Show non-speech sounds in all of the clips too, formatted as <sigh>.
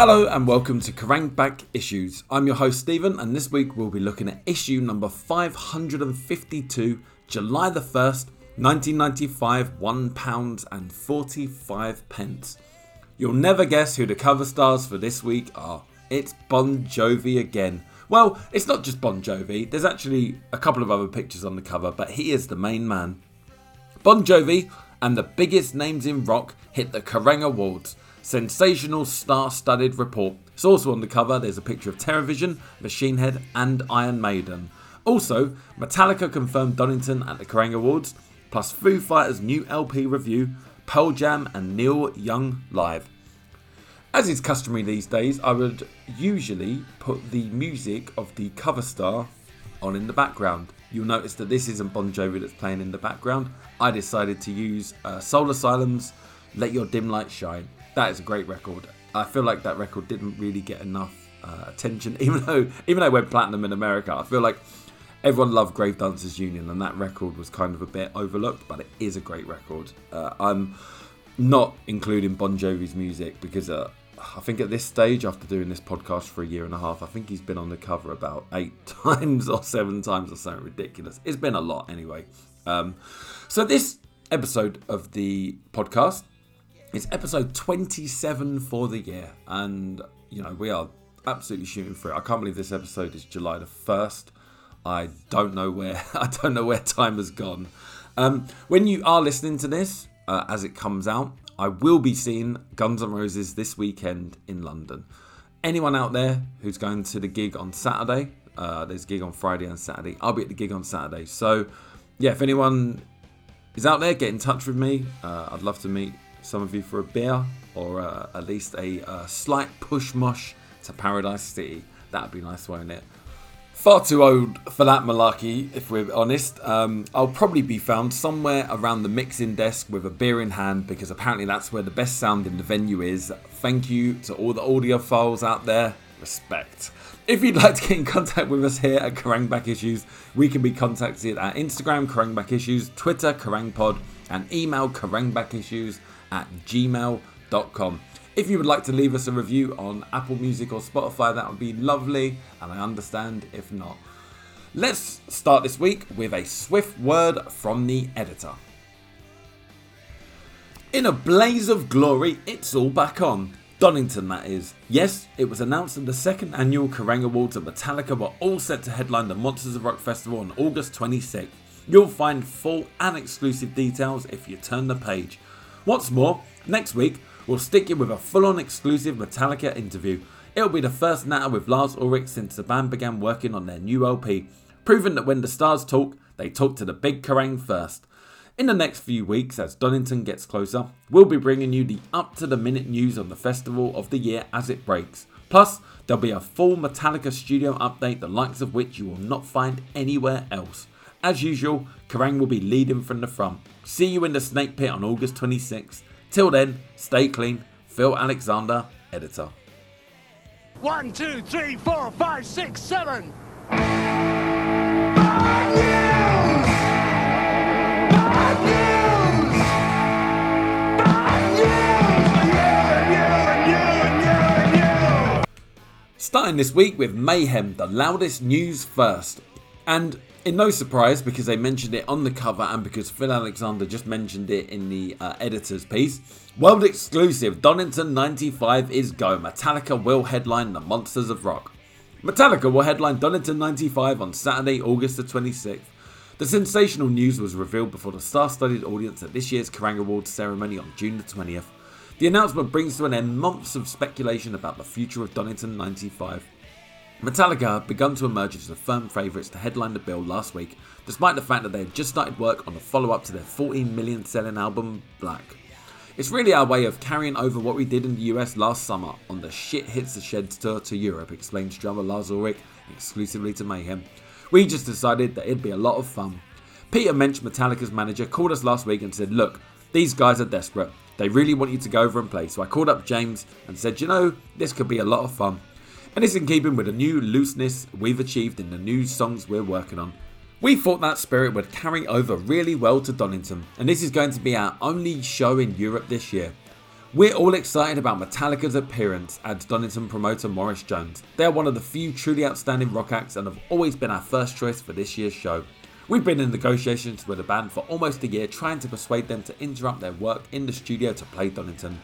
Hello and welcome to Kerrang Back Issues. I'm your host Stephen, and this week we'll be looking at issue number 552, July the 1st, 1995, £1 and 45 pence. You'll never guess who the cover stars for this week are. It's Bon Jovi again. Well, it's not just Bon Jovi, there's actually a couple of other pictures on the cover, but he is the main man. Bon Jovi and the biggest names in rock hit the Kerrang Awards. Sensational star studded report. It's also on the cover, there's a picture of Terrorvision, Machine Head, and Iron Maiden. Also, Metallica confirmed Donington at the Kerrang Awards, plus Foo Fighters' new LP review, Pearl Jam, and Neil Young live. As is customary these days, I would usually put the music of the cover star on in the background. You'll notice that this isn't Bon Jovi that's playing in the background. I decided to use uh, Soul Asylum's Let Your Dim Light Shine. That is a great record. I feel like that record didn't really get enough uh, attention, <laughs> even though even though it went platinum in America. I feel like everyone loved Grave Dancers Union, and that record was kind of a bit overlooked, but it is a great record. Uh, I'm not including Bon Jovi's music because uh, I think at this stage, after doing this podcast for a year and a half, I think he's been on the cover about <laughs> eight times or seven times or something ridiculous. It's been a lot anyway. Um, so this episode of the podcast is episode 27 for the year, and you know we are absolutely shooting for it. I can't believe this episode is July the first. I don't know where <laughs> I don't know where time has gone. Um, when you are listening to this uh, as it comes out, I will be seeing Guns N' Roses this weekend in London. Anyone out there who's going to the gig on Saturday, uh, there's a gig on Friday and Saturday. I'll be at the gig on Saturday. So, yeah, if anyone is out there, get in touch with me. Uh, I'd love to meet some of you for a beer or uh, at least a uh, slight push mush to Paradise City. That'd be nice, won't it? Far too old for that malarkey, if we're honest. Um, I'll probably be found somewhere around the mixing desk with a beer in hand because apparently that's where the best sound in the venue is. Thank you to all the audiophiles out there. Respect. If you'd like to get in contact with us here at Kerrang Back Issues, we can be contacted at Instagram, Kerrang Back Issues, Twitter, Kerrang Pod, and email kerrangbackissues at gmail.com. If you would like to leave us a review on Apple Music or Spotify, that would be lovely, and I understand if not. Let's start this week with a swift word from the editor. In a blaze of glory, it's all back on. Donington, that is. Yes, it was announced that the second annual Kerrang Awards at Metallica were all set to headline the Monsters of Rock Festival on August 26th. You'll find full and exclusive details if you turn the page. What's more, next week we'll stick you with a full on exclusive Metallica interview. It'll be the first natter with Lars Ulrich since the band began working on their new LP, proving that when the stars talk, they talk to the big Kerrang first. In the next few weeks, as Donington gets closer, we'll be bringing you the up to the minute news on the festival of the year as it breaks. Plus, there'll be a full Metallica studio update, the likes of which you will not find anywhere else. As usual, Kerrang will be leading from the front. See you in the Snake Pit on August 26th. Till then, stay clean. Phil Alexander, editor. One, two, three, four, five, six, seven. Starting this week with Mayhem, the loudest news first. And in no surprise, because they mentioned it on the cover and because Phil Alexander just mentioned it in the uh, editor's piece, world exclusive Donington 95 is go. Metallica will headline the Monsters of Rock. Metallica will headline Donington 95 on Saturday, August the 26th. The sensational news was revealed before the star studded audience at this year's Kerrang Awards ceremony on June the 20th. The announcement brings to an end months of speculation about the future of Donington 95. Metallica have begun to emerge as the firm favourites to headline the bill last week, despite the fact that they had just started work on the follow up to their 14 million selling album, Black. It's really our way of carrying over what we did in the US last summer on the Shit Hits the Sheds tour to Europe, explains drummer Lars Ulrich exclusively to Mayhem. We just decided that it'd be a lot of fun. Peter Mensch, Metallica's manager, called us last week and said, Look, these guys are desperate. They really want you to go over and play. So I called up James and said, You know, this could be a lot of fun. And it's in keeping with the new looseness we've achieved in the new songs we're working on. We thought that spirit would carry over really well to Donington, and this is going to be our only show in Europe this year. We're all excited about Metallica's appearance, adds Donington promoter Maurice Jones. They're one of the few truly outstanding rock acts and have always been our first choice for this year's show. We've been in negotiations with the band for almost a year trying to persuade them to interrupt their work in the studio to play Donington.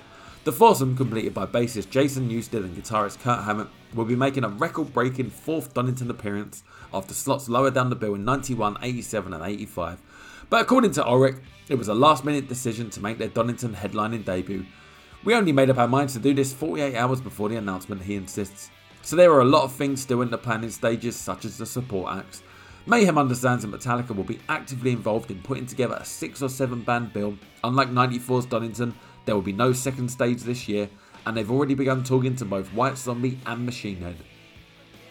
The foursome, completed by bassist Jason Newsted and guitarist Kirk Hammett, will be making a record breaking fourth Donington appearance after slots lower down the bill in 91, 87, and 85. But according to Ulrich, it was a last minute decision to make their Donington headlining debut. We only made up our minds to do this 48 hours before the announcement, he insists. So there are a lot of things still in the planning stages, such as the support acts. Mayhem understands that Metallica will be actively involved in putting together a six or seven band bill. Unlike 94's Donington, there will be no second stage this year, and they've already begun talking to both White Zombie and Machine Head.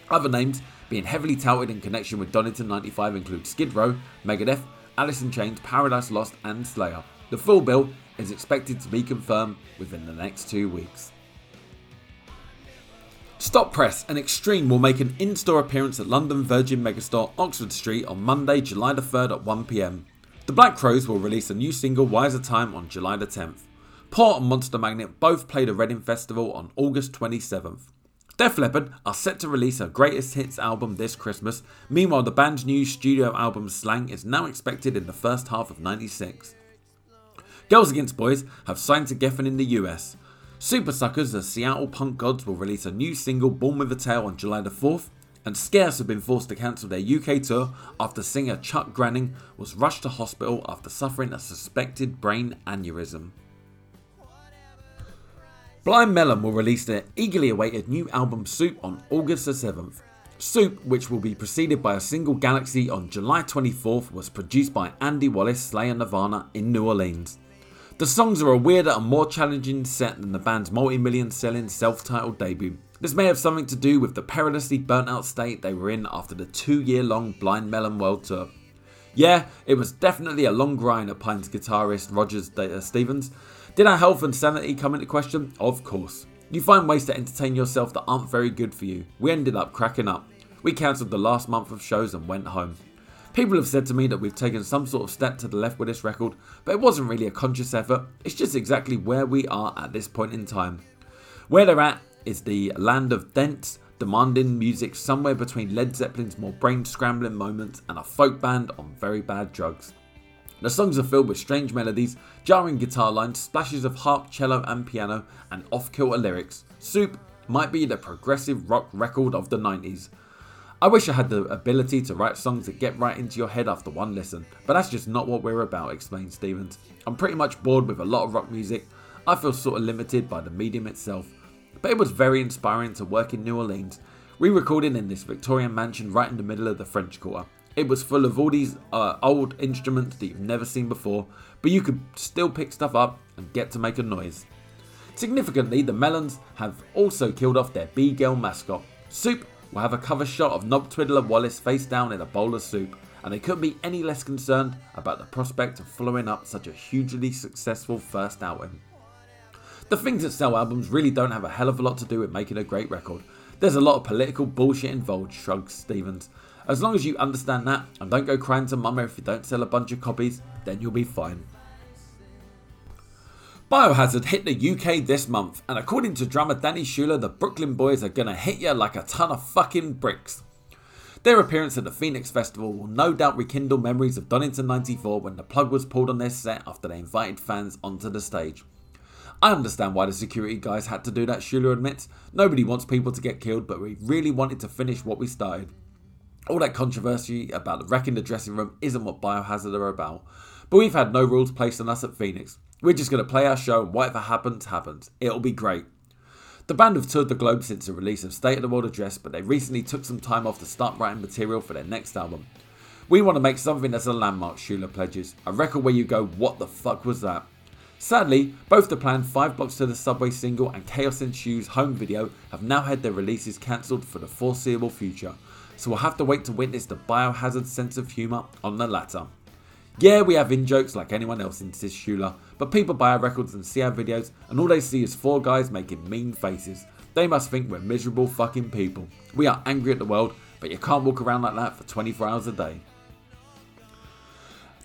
Other names being heavily touted in connection with Donington 95 include Skid Row, Megadeth, Alice in Chains, Paradise Lost, and Slayer. The full bill is expected to be confirmed within the next two weeks. Stop Press and Extreme will make an in store appearance at London Virgin Megastore, Oxford Street on Monday, July the 3rd at 1pm. The Black Crowes will release a new single, Wiser Time, on July the 10th. Port and Monster Magnet both played a Reading Festival on August 27th. Def Leppard are set to release a greatest hits album this Christmas. Meanwhile, the band's new studio album Slang is now expected in the first half of 96. Girls Against Boys have signed to Geffen in the US. Supersuckers, the Seattle punk gods, will release a new single, Born with a Tail, on July the 4th. And Scarce have been forced to cancel their UK tour after singer Chuck Granning was rushed to hospital after suffering a suspected brain aneurysm. Blind Melon will release their eagerly awaited new album Soup on August the 7th. Soup, which will be preceded by a single Galaxy on July 24th, was produced by Andy Wallace, Slayer Nirvana in New Orleans. The songs are a weirder and more challenging set than the band's multi million selling self titled debut. This may have something to do with the perilously burnt out state they were in after the two year long Blind Melon World Tour. Yeah, it was definitely a long grind, opines guitarist Rogers uh, Stevens. Did our health and sanity come into question? Of course. You find ways to entertain yourself that aren't very good for you. We ended up cracking up. We cancelled the last month of shows and went home. People have said to me that we've taken some sort of step to the left with this record, but it wasn't really a conscious effort, it's just exactly where we are at this point in time. Where they're at is the land of dense, demanding music somewhere between Led Zeppelin's more brain scrambling moments and a folk band on very bad drugs. The songs are filled with strange melodies, jarring guitar lines, splashes of harp, cello, and piano, and off kilter lyrics. Soup might be the progressive rock record of the 90s, I wish I had the ability to write songs that get right into your head after one listen, but that's just not what we're about, explained Stevens. I'm pretty much bored with a lot of rock music. I feel sort of limited by the medium itself. But it was very inspiring to work in New Orleans. We recorded in this Victorian mansion right in the middle of the French Quarter. It was full of all these uh, old instruments that you've never seen before, but you could still pick stuff up and get to make a noise. Significantly, the Melons have also killed off their B Girl mascot. Soup will have a cover shot of Knob Twiddler Wallace face down in a bowl of soup, and they couldn't be any less concerned about the prospect of following up such a hugely successful first outing. The things that sell albums really don't have a hell of a lot to do with making a great record. There's a lot of political bullshit involved, shrugs Stevens. As long as you understand that and don't go crying to mama if you don't sell a bunch of copies, then you'll be fine. Biohazard hit the UK this month, and according to drummer Danny Schuler, the Brooklyn Boys are gonna hit you like a ton of fucking bricks. Their appearance at the Phoenix Festival will no doubt rekindle memories of Donington 94 when the plug was pulled on their set after they invited fans onto the stage. I understand why the security guys had to do that, Schuler admits. Nobody wants people to get killed, but we really wanted to finish what we started. All that controversy about wrecking the dressing room isn't what Biohazard are about. But we've had no rules placed on us at Phoenix. We're just going to play our show and whatever happens, happens. It'll be great. The band have toured the globe since the release of State of the World Address, but they recently took some time off to start writing material for their next album. We want to make something that's a landmark, Schuler pledges. A record where you go, what the fuck was that? Sadly, both the planned Five Blocks to the Subway single and Chaos in Shoes home video have now had their releases cancelled for the foreseeable future, so we'll have to wait to witness the biohazard sense of humour on the latter. Yeah, we have in jokes like anyone else, insists Schuler, but people buy our records and see our videos, and all they see is four guys making mean faces. They must think we're miserable fucking people. We are angry at the world, but you can't walk around like that for 24 hours a day.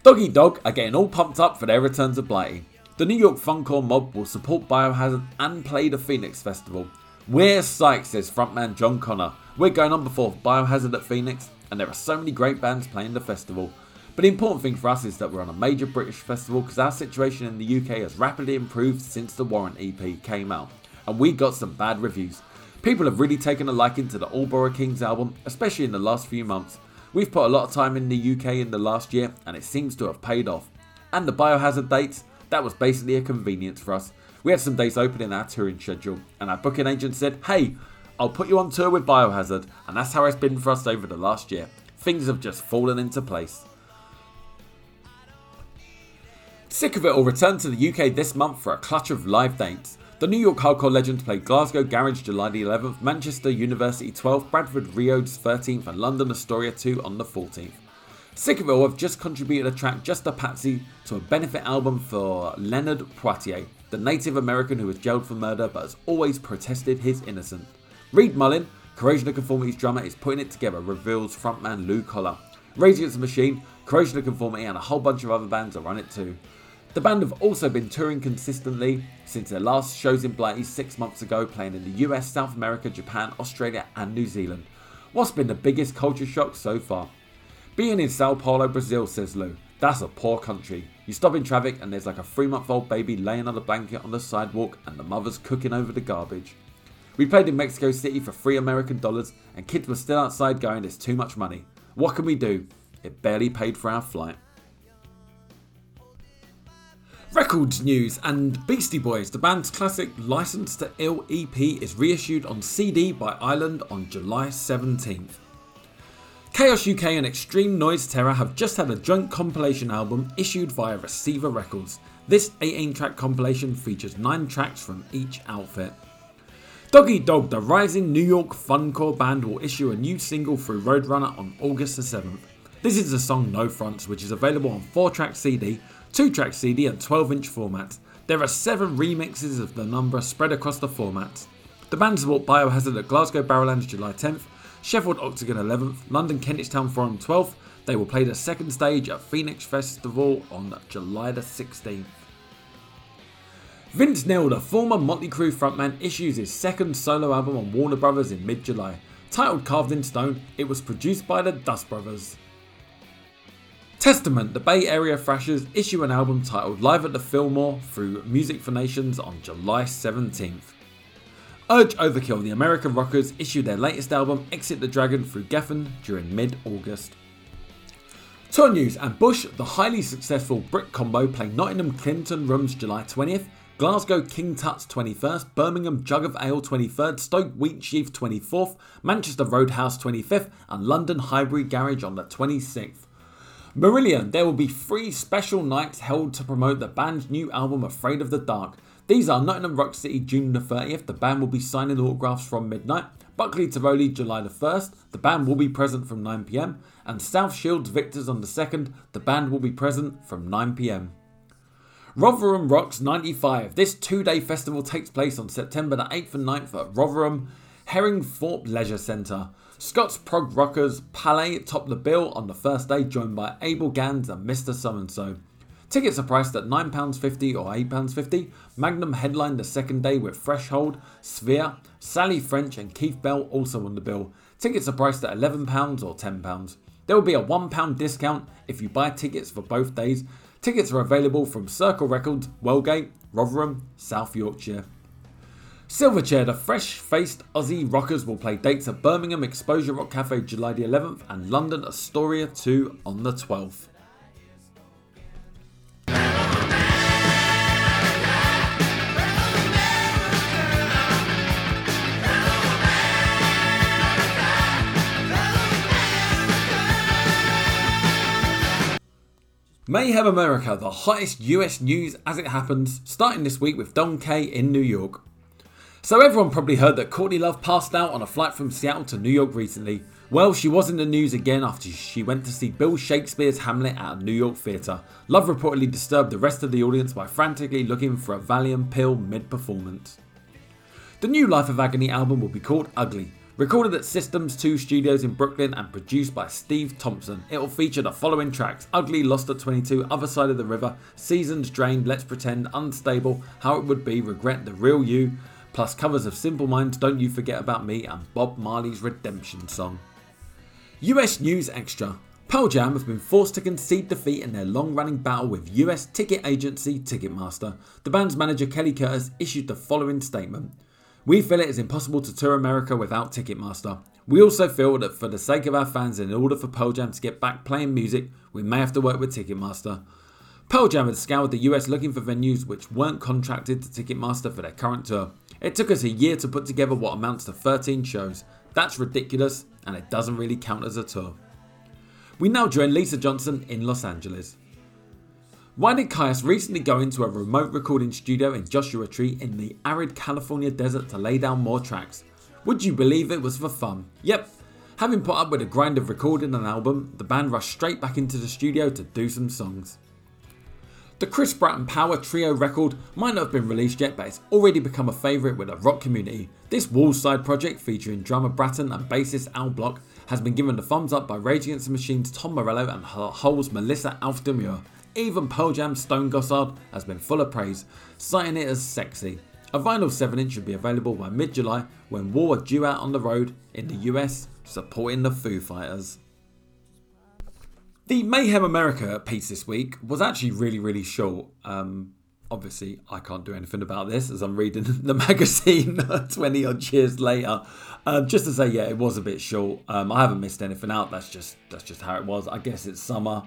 Dog Eat Dog are getting all pumped up for their return to Blighty. The New York Funcore Mob will support Biohazard and play the Phoenix Festival. We're psyched, says frontman John Connor. We're going on before Biohazard at Phoenix, and there are so many great bands playing the festival. But the important thing for us is that we're on a major British festival because our situation in the UK has rapidly improved since the Warrant EP came out, and we got some bad reviews. People have really taken a liking to the Allboro Kings album, especially in the last few months. We've put a lot of time in the UK in the last year, and it seems to have paid off. And the Biohazard dates, that was basically a convenience for us. We had some dates open in our touring schedule, and our booking agent said, Hey, I'll put you on tour with Biohazard, and that's how it's been for us over the last year. Things have just fallen into place. Sick of It will return to the UK this month for a clutch of live dates. The New York hardcore legends play Glasgow Garage July the 11th, Manchester University 12th, Bradford Riodes 13th, and London Astoria 2 on the 14th. Sick of It have just contributed a track Just a Patsy to a benefit album for Leonard Peltier, the Native American who was jailed for murder but has always protested his innocence. Reed Mullin, Corrosion of Conformity's drummer, is putting it together, reveals frontman Lou Koller. Rage Against the Machine, Corrosion of Conformity, and a whole bunch of other bands are on it too. The band have also been touring consistently since their last shows in Blighty six months ago, playing in the US, South America, Japan, Australia, and New Zealand. What's been the biggest culture shock so far? Being in Sao Paulo, Brazil, says Lou, that's a poor country. You stop in traffic and there's like a three month old baby laying on a blanket on the sidewalk and the mother's cooking over the garbage. We played in Mexico City for three American dollars and kids were still outside going, it's too much money. What can we do? It barely paid for our flight. Records news and Beastie Boys, the band's classic License to Ill EP, is reissued on CD by Island on July 17th. Chaos UK and Extreme Noise Terror have just had a joint compilation album issued via Receiver Records. This 18 track compilation features 9 tracks from each outfit. Dog Eat Dog, the rising New York funcore band, will issue a new single through Roadrunner on August the 7th. This is the song No Fronts, which is available on 4 track CD 2 track CD and 12 inch formats. There are 7 remixes of the number spread across the formats. The band support Biohazard at Glasgow Barrowlands July 10th, Sheffield Octagon 11th, London Kentish Town Forum 12th. They will play the second stage at Phoenix Festival on July the 16th. Vince Neil, the former Motley Crue frontman, issues his second solo album on Warner Brothers in mid July. Titled Carved in Stone, it was produced by the Dust Brothers. Testament, the Bay Area Thrashers, issue an album titled Live at the Fillmore through Music for Nations on July 17th. Urge Overkill, the American rockers, issued their latest album Exit the Dragon through Geffen during mid August. Tour news and Bush, the highly successful Brit combo, play Nottingham Clinton Rooms July 20th, Glasgow King Tut's 21st, Birmingham Jug of Ale 23rd, Stoke Wheatsheaf 24th, Manchester Roadhouse 25th, and London Highbury Garage on the 26th. Marillion, there will be three special nights held to promote the band's new album Afraid of the Dark. These are Nottingham Rock City, June the 30th. The band will be signing autographs from midnight. Buckley Tivoli, July the 1st. The band will be present from 9pm. And South Shields Victors on the 2nd. The band will be present from 9pm. Rotherham Rocks 95. This two day festival takes place on September the 8th and 9th at Rotherham Herringthorpe Leisure Centre. Scott's Prog Rockers Pallas top the bill on the first day, joined by Abel Ganz and Mr. So and So. Tickets are priced at £9.50 or £8.50. Magnum headlined the second day with Threshold, Sphere, Sally French, and Keith Bell also on the bill. Tickets are priced at £11 or £10. There will be a £1 discount if you buy tickets for both days. Tickets are available from Circle Records, Wellgate, Rotherham, South Yorkshire. Silverchair, the fresh faced Aussie rockers will play dates at Birmingham Exposure Rock Cafe July the 11th and London Astoria 2 on the 12th. Mayhem America, the hottest US news as it happens, starting this week with Don Kaye in New York. So everyone probably heard that Courtney Love passed out on a flight from Seattle to New York recently. Well, she was in the news again after she went to see Bill Shakespeare's Hamlet at a New York theatre. Love reportedly disturbed the rest of the audience by frantically looking for a Valium pill mid performance. The new Life of Agony album will be called Ugly. Recorded at Systems 2 Studios in Brooklyn and produced by Steve Thompson, it will feature the following tracks Ugly, Lost at 22, Other Side of the River, Seasons Drained, Let's Pretend, Unstable, How It Would Be, Regret, The Real You, plus covers of Simple Minds, Don't You Forget About Me, and Bob Marley's Redemption song. US News Extra Pearl Jam have been forced to concede defeat in their long running battle with US ticket agency Ticketmaster. The band's manager Kelly Curtis issued the following statement. We feel it is impossible to tour America without Ticketmaster. We also feel that for the sake of our fans and in order for Pearl Jam to get back playing music, we may have to work with Ticketmaster. Pearl Jam had scoured the US looking for venues which weren't contracted to Ticketmaster for their current tour. It took us a year to put together what amounts to 13 shows. That's ridiculous, and it doesn't really count as a tour. We now join Lisa Johnson in Los Angeles. Why did Kyuss recently go into a remote recording studio in Joshua Tree in the arid California desert to lay down more tracks? Would you believe it was for fun? Yep. Having put up with a grind of recording an album, the band rushed straight back into the studio to do some songs. The Chris Bratton Power Trio record might not have been released yet, but it's already become a favourite with the rock community. This Wallside project featuring drummer Bratton and bassist Al Block has been given the thumbs up by Rage Against the Machine's Tom Morello and Hole's Melissa Maur. Even Pearl Jam's Stone Gossard has been full of praise, citing it as sexy. A vinyl 7 inch should be available by mid July when War are due out on the road in the US supporting the Foo Fighters. The Mayhem America piece this week was actually really, really short. Um, obviously, I can't do anything about this as I'm reading <laughs> the magazine <laughs> 20 odd years later. Um, just to say, yeah, it was a bit short. Um, I haven't missed anything out. That's just that's just how it was. I guess it's summer.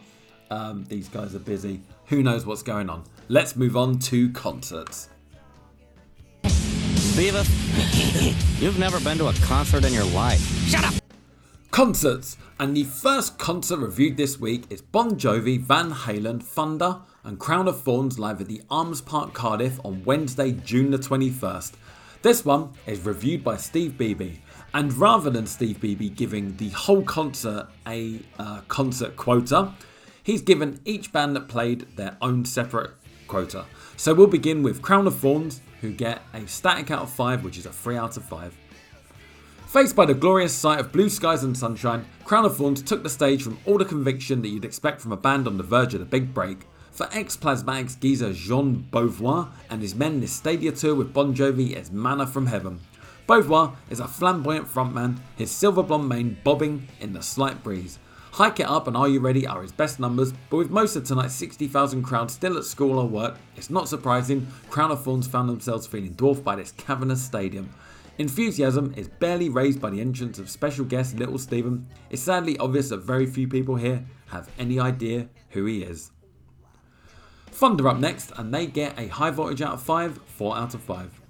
Um, these guys are busy. Who knows what's going on? Let's move on to concerts. Beavis, you've never been to a concert in your life. Shut up! Concerts! And the first concert reviewed this week is Bon Jovi, Van Halen, Thunder, and Crown of Thorns live at the Arms Park Cardiff on Wednesday, June the 21st. This one is reviewed by Steve Beebee, and rather than Steve Beebee giving the whole concert a uh, concert quota, he's given each band that played their own separate quota. So we'll begin with Crown of Thorns, who get a static out of 5, which is a 3 out of 5. Faced by the glorious sight of blue skies and sunshine, Crown of Thorns took the stage from all the conviction that you'd expect from a band on the verge of the big break. For ex Plasmatics geezer Jean Beauvoir and his men, this Stadia tour with Bon Jovi is manna from heaven. Beauvoir is a flamboyant frontman, his silver blonde mane bobbing in the slight breeze. Hike It Up and Are You Ready are his best numbers, but with most of tonight's 60,000 crowd still at school or work, it's not surprising Crown of Thorns found themselves feeling dwarfed by this cavernous stadium. Enthusiasm is barely raised by the entrance of special guest Little Steven. It's sadly obvious that very few people here have any idea who he is. Thunder up next, and they get a high voltage out of 5, 4 out of 5.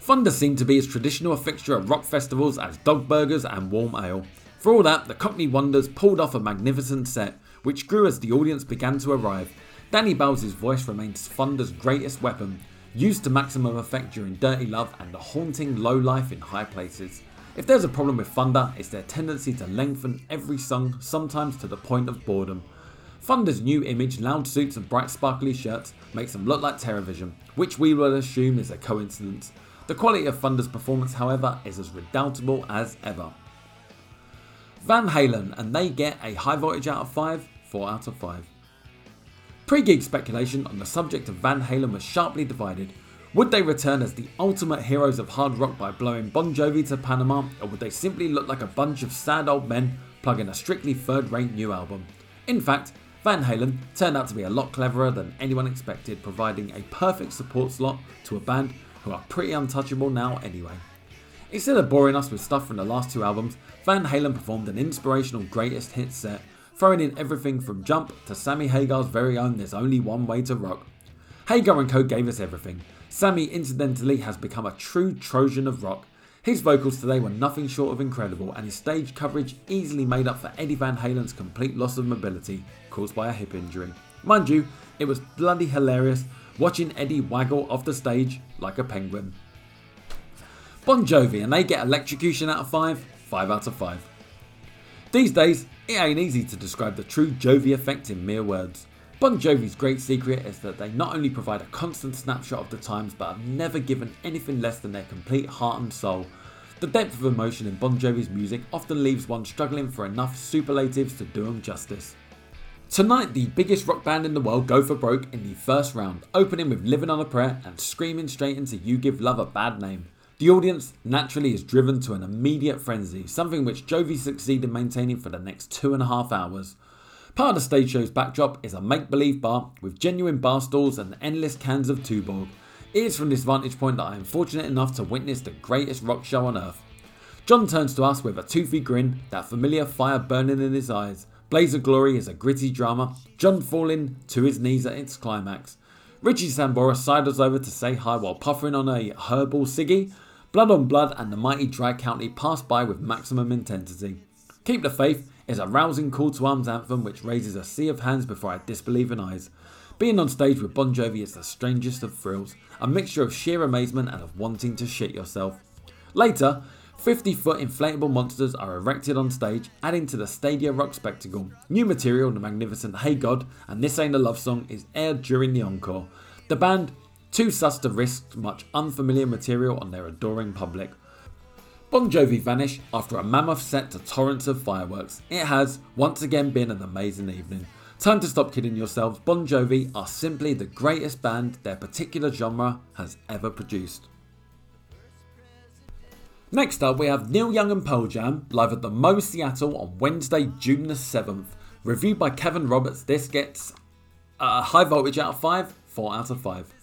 Thunder seem to be as traditional a fixture at rock festivals as dog burgers and warm ale. For all that, the Cockney Wonders pulled off a magnificent set, which grew as the audience began to arrive. Danny Bowes' voice remains Thunder's greatest weapon, used to maximum effect during Dirty Love and the haunting low life in high places. If there's a problem with Thunder, it's their tendency to lengthen every song, sometimes to the point of boredom. Thunder's new image, loud suits and bright sparkly shirts, makes them look like Terrorvision, which we will assume is a coincidence. The quality of Thunder's performance, however, is as redoubtable as ever. Van Halen, and they get a high voltage out of 5, 4 out of 5. Pre gig speculation on the subject of Van Halen was sharply divided. Would they return as the ultimate heroes of hard rock by blowing Bon Jovi to Panama, or would they simply look like a bunch of sad old men plugging a strictly third rate new album? In fact, Van Halen turned out to be a lot cleverer than anyone expected, providing a perfect support slot to a band who are pretty untouchable now anyway. Instead of boring us with stuff from the last two albums, Van Halen performed an inspirational greatest hits set, throwing in everything from Jump to Sammy Hagar's very own There's Only One Way to Rock. Hagar and Co gave us everything. Sammy, incidentally, has become a true Trojan of rock. His vocals today were nothing short of incredible, and his stage coverage easily made up for Eddie Van Halen's complete loss of mobility caused by a hip injury. Mind you, it was bloody hilarious watching Eddie waggle off the stage like a penguin. Bon Jovi, and they get electrocution out of 5, 5 out of 5. These days, it ain't easy to describe the true Jovi effect in mere words. Bon Jovi's great secret is that they not only provide a constant snapshot of the times, but have never given anything less than their complete heart and soul. The depth of emotion in Bon Jovi's music often leaves one struggling for enough superlatives to do them justice. Tonight, the biggest rock band in the world go for broke in the first round, opening with Living on a Prayer and screaming straight into You Give Love a Bad Name. The audience naturally is driven to an immediate frenzy, something which Jovi succeeded in maintaining for the next two and a half hours. Part of the stage show's backdrop is a make believe bar with genuine bar stools and endless cans of Tuborg. It is from this vantage point that I am fortunate enough to witness the greatest rock show on earth. John turns to us with a toothy grin, that familiar fire burning in his eyes. Blaze of Glory is a gritty drama, John falling to his knees at its climax. Richie Sambora sidles over to say hi while puffing on a herbal ciggy, Blood on Blood and the mighty Dry County pass by with maximum intensity. Keep the Faith is a rousing call to arms anthem which raises a sea of hands before our disbelieving eyes. Being on stage with Bon Jovi is the strangest of thrills, a mixture of sheer amazement and of wanting to shit yourself. Later, 50 foot inflatable monsters are erected on stage, adding to the Stadia Rock spectacle. New material, the magnificent Hey God and This Ain't a Love Song, is aired during the encore. The band too sus to risk much unfamiliar material on their adoring public. Bon Jovi vanish after a mammoth set to torrents of fireworks. It has once again been an amazing evening. Time to stop kidding yourselves. Bon Jovi are simply the greatest band their particular genre has ever produced. Next up, we have Neil Young and Pearl Jam live at the Mo Seattle on Wednesday, June the 7th. Reviewed by Kevin Roberts, this gets a high voltage out of 5, 4 out of 5.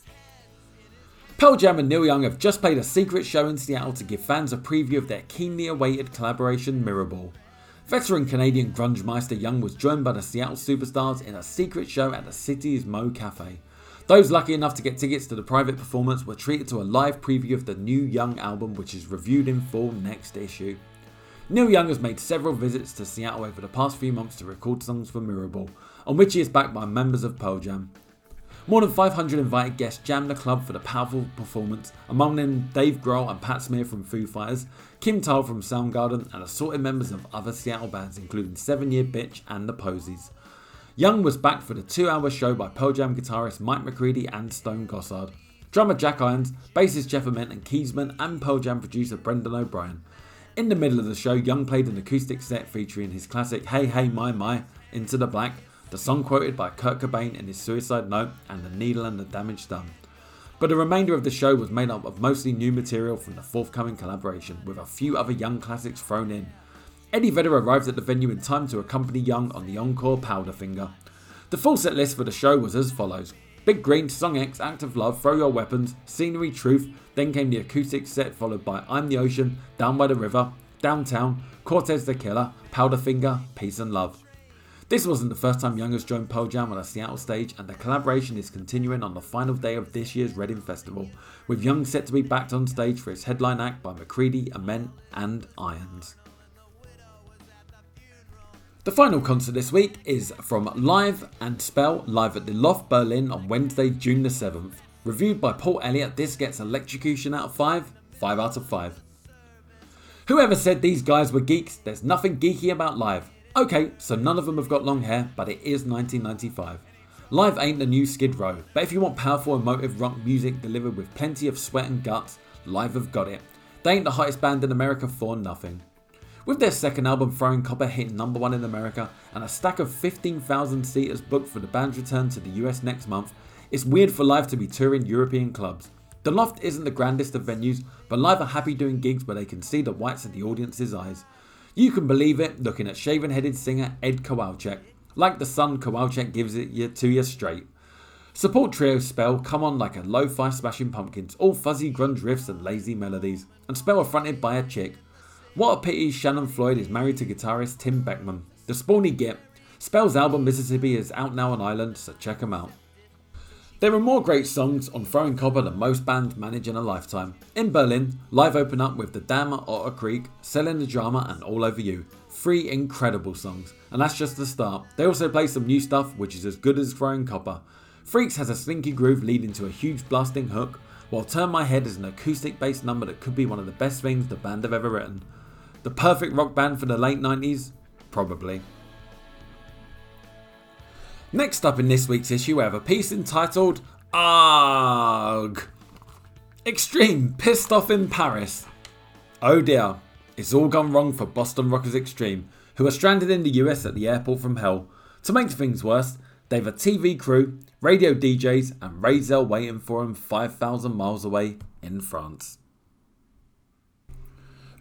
Pearl Jam and Neil Young have just played a secret show in Seattle to give fans a preview of their keenly awaited collaboration Mirrorball. Veteran Canadian grunge meister Young was joined by the Seattle superstars in a secret show at the city's Mo Cafe. Those lucky enough to get tickets to the private performance were treated to a live preview of the new Young album, which is reviewed in full next issue. Neil Young has made several visits to Seattle over the past few months to record songs for Mirrorball, on which he is backed by members of Pearl Jam. More than 500 invited guests jammed the club for the powerful performance, among them Dave Grohl and Pat Smear from Foo Fighters, Kim Thayil from Soundgarden, and assorted members of other Seattle bands, including Seven Year Bitch and The Posies. Young was backed for the two hour show by Pearl Jam guitarist Mike McCready and Stone Gossard, drummer Jack Irons, bassist Jeff Ament, and keysman and Pearl Jam producer Brendan O'Brien. In the middle of the show, Young played an acoustic set featuring his classic Hey Hey My My, Into the Black, the song quoted by Kurt Cobain in his suicide note, and The Needle and the Damage Done. But the remainder of the show was made up of mostly new material from the forthcoming collaboration, with a few other Young classics thrown in. Eddie Vedder arrived at the venue in time to accompany Young on the encore Powderfinger. The full set list for the show was as follows Big Green, Song X, Act of Love, Throw Your Weapons, Scenery, Truth, then came the acoustic set followed by I'm the Ocean, Down by the River, Downtown, Cortez the Killer, Powderfinger, Peace and Love. This wasn't the first time Young has joined Pearl Jam on a Seattle stage, and the collaboration is continuing on the final day of this year's Reading Festival, with Young set to be backed on stage for his headline act by McCready, Ament, and Irons. The final concert this week is from Live and Spell live at the Loft Berlin on Wednesday, June the 7th. Reviewed by Paul Elliott, this gets electrocution out of 5, 5 out of 5. Whoever said these guys were geeks, there's nothing geeky about Live. Okay, so none of them have got long hair, but it is 1995. Live ain't the new Skid Row, but if you want powerful emotive rock music delivered with plenty of sweat and guts, Live have got it. They ain't the hottest band in America for nothing. With their second album Throwing Copper hitting number one in America and a stack of 15,000 seaters booked for the band's return to the US next month, it's weird for Live to be touring European clubs. The Loft isn't the grandest of venues, but Live are happy doing gigs where they can see the whites of the audience's eyes. You can believe it looking at shaven headed singer Ed Kowalczyk. Like the sun, Kowalczyk gives it you, to you straight. Support trio Spell come on like a lo fi smashing pumpkins, all fuzzy grunge riffs and lazy melodies, and Spell are fronted by a chick. What a pity Shannon Floyd is married to guitarist Tim Beckman. The spawny git. Spell's album Mississippi is out now on Island, so check them out. There are more great songs on Throwing Copper than most bands manage in a lifetime. In Berlin, live open up with The Dam at Otter Creek, Selling the Drama, and All Over You. Three incredible songs, and that's just the start. They also play some new stuff which is as good as Throwing Copper. Freaks has a slinky groove leading to a huge blasting hook, while Turn My Head is an acoustic based number that could be one of the best things the band have ever written. The perfect rock band for the late 90s? Probably. Next up in this week's issue, we have a piece entitled Arg. Extreme Pissed Off in Paris. Oh dear, it's all gone wrong for Boston Rockers Extreme, who are stranded in the US at the airport from hell. To make things worse, they've a TV crew, radio DJs, and Razel waiting for them 5,000 miles away in France.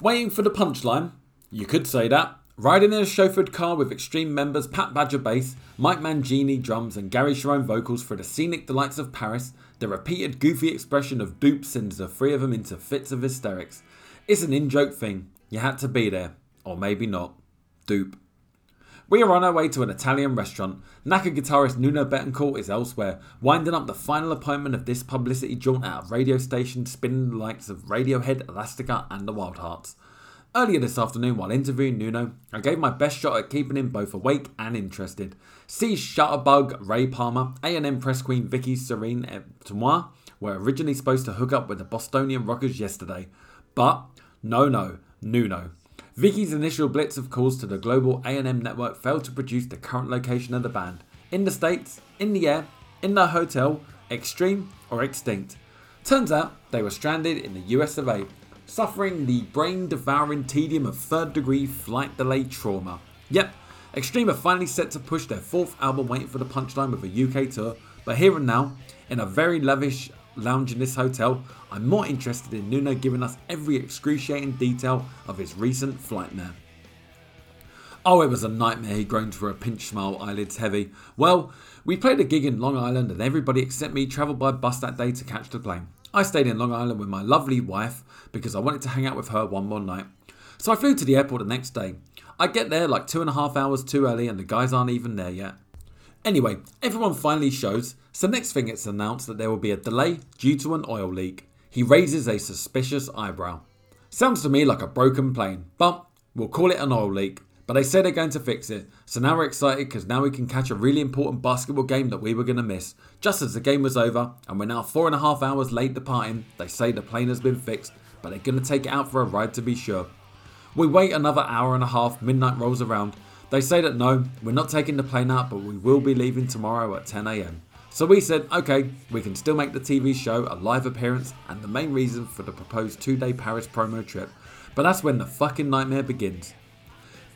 Waiting for the punchline? You could say that. Riding in a chauffeured car with Extreme members Pat Badger bass, Mike Mangini drums, and Gary Cherone vocals for the scenic delights of Paris, the repeated goofy expression of dupe sends the three of them into fits of hysterics. It's an in joke thing. You had to be there. Or maybe not. Dupe. We are on our way to an Italian restaurant. Naka guitarist Nuno Bettencourt is elsewhere, winding up the final appointment of this publicity jaunt at a radio station spinning the likes of Radiohead, Elastica, and the Wild Hearts. Earlier this afternoon, while interviewing Nuno, I gave my best shot at keeping him both awake and interested. See Shutterbug Ray Palmer, A&M press queen Vicky Serene Tomois were originally supposed to hook up with the Bostonian Rockers yesterday, but no, no, Nuno. Vicky's initial blitz of calls to the global A&M network failed to produce the current location of the band. In the States, in the air, in their hotel, extreme or extinct. Turns out they were stranded in the US of A, suffering the brain devouring tedium of third degree flight delay trauma. Yep, Extreme are finally set to push their fourth album waiting for the punchline with a UK tour, but here and now, in a very lavish lounge in this hotel, I'm more interested in Nuno giving us every excruciating detail of his recent flightmare. Oh, it was a nightmare, he groaned for a pinched smile, eyelids heavy. Well, we played a gig in Long Island and everybody except me travelled by bus that day to catch the plane. I stayed in Long Island with my lovely wife because I wanted to hang out with her one more night. So I flew to the airport the next day. I get there like two and a half hours too early and the guys aren't even there yet. Anyway, everyone finally shows, so next thing it's announced that there will be a delay due to an oil leak. He raises a suspicious eyebrow. Sounds to me like a broken plane, but we'll call it an oil leak. But they say they're going to fix it, so now we're excited because now we can catch a really important basketball game that we were going to miss. Just as the game was over, and we're now four and a half hours late departing, they say the plane has been fixed, but they're going to take it out for a ride to be sure. We wait another hour and a half, midnight rolls around. They say that no, we're not taking the plane out, but we will be leaving tomorrow at 10am. So we said, okay, we can still make the TV show a live appearance and the main reason for the proposed two day Paris promo trip. But that's when the fucking nightmare begins.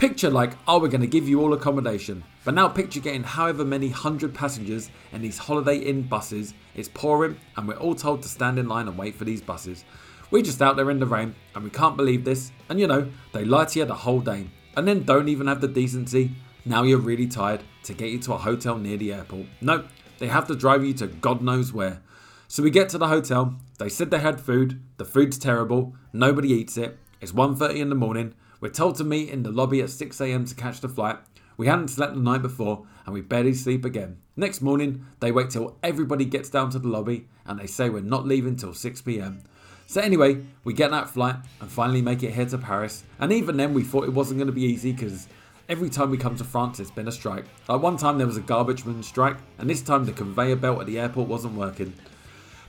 Picture like, oh, we're going to give you all accommodation. But now picture getting however many hundred passengers in these Holiday Inn buses. It's pouring and we're all told to stand in line and wait for these buses. We're just out there in the rain and we can't believe this. And you know, they lie to you the whole day and then don't even have the decency. Now you're really tired to get you to a hotel near the airport. No, they have to drive you to God knows where. So we get to the hotel. They said they had food. The food's terrible. Nobody eats it. It's 1:30 in the morning. We're told to meet in the lobby at 6 a.m. to catch the flight. We hadn't slept the night before and we barely sleep again. Next morning, they wait till everybody gets down to the lobby and they say we're not leaving till 6 pm. So, anyway, we get that flight and finally make it here to Paris. And even then, we thought it wasn't going to be easy because Every time we come to France, it's been a strike. Like one time there was a garbage man strike, and this time the conveyor belt at the airport wasn't working.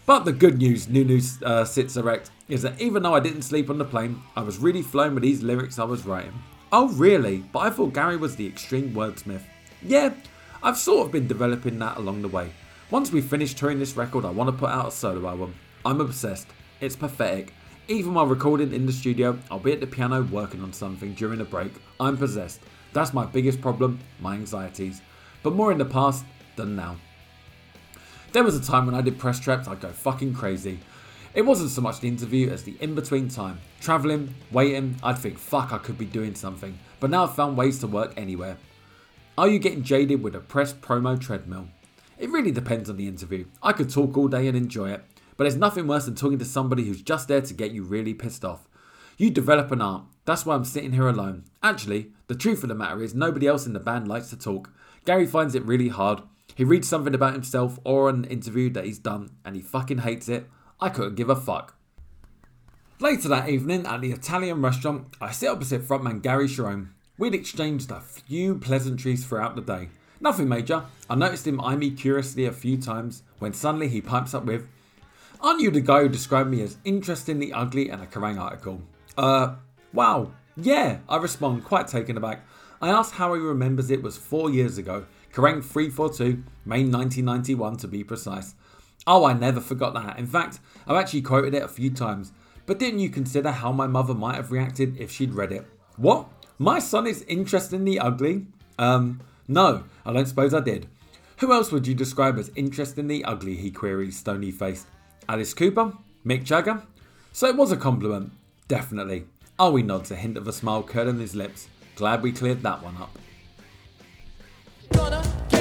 But the good news, Nuno uh, sits erect, is that even though I didn't sleep on the plane, I was really flown with these lyrics I was writing. Oh, really? But I thought Gary was the extreme wordsmith. Yeah, I've sort of been developing that along the way. Once we finish touring this record, I want to put out a solo album. I'm obsessed. It's pathetic. Even while recording in the studio, I'll be at the piano working on something during a break. I'm possessed. That's my biggest problem, my anxieties. But more in the past than now. There was a time when I did press traps, I'd go fucking crazy. It wasn't so much the interview as the in between time. Travelling, waiting, I'd think, fuck, I could be doing something. But now I've found ways to work anywhere. Are you getting jaded with a press promo treadmill? It really depends on the interview. I could talk all day and enjoy it, but there's nothing worse than talking to somebody who's just there to get you really pissed off. You develop an art. That's why I'm sitting here alone. Actually, the truth of the matter is nobody else in the band likes to talk. Gary finds it really hard. He reads something about himself or an interview that he's done and he fucking hates it. I couldn't give a fuck. Later that evening at the Italian restaurant, I sit opposite frontman Gary Cherone. We'd exchanged a few pleasantries throughout the day. Nothing major. I noticed him eye me curiously a few times when suddenly he pipes up with, Aren't you the guy who described me as interestingly ugly in a Kerrang article? Uh, wow. Yeah, I respond, quite taken aback. I ask how he remembers it was four years ago, Kerrang 342, May 1991 to be precise. Oh, I never forgot that. In fact, I've actually quoted it a few times. But didn't you consider how my mother might have reacted if she'd read it? What? My son is interestingly ugly? Um, no, I don't suppose I did. Who else would you describe as interestingly ugly? He queries, stony faced. Alice Cooper? Mick Jagger? So it was a compliment. Definitely. Arwie nods, a hint of a smile curling his lips. Glad we cleared that one up.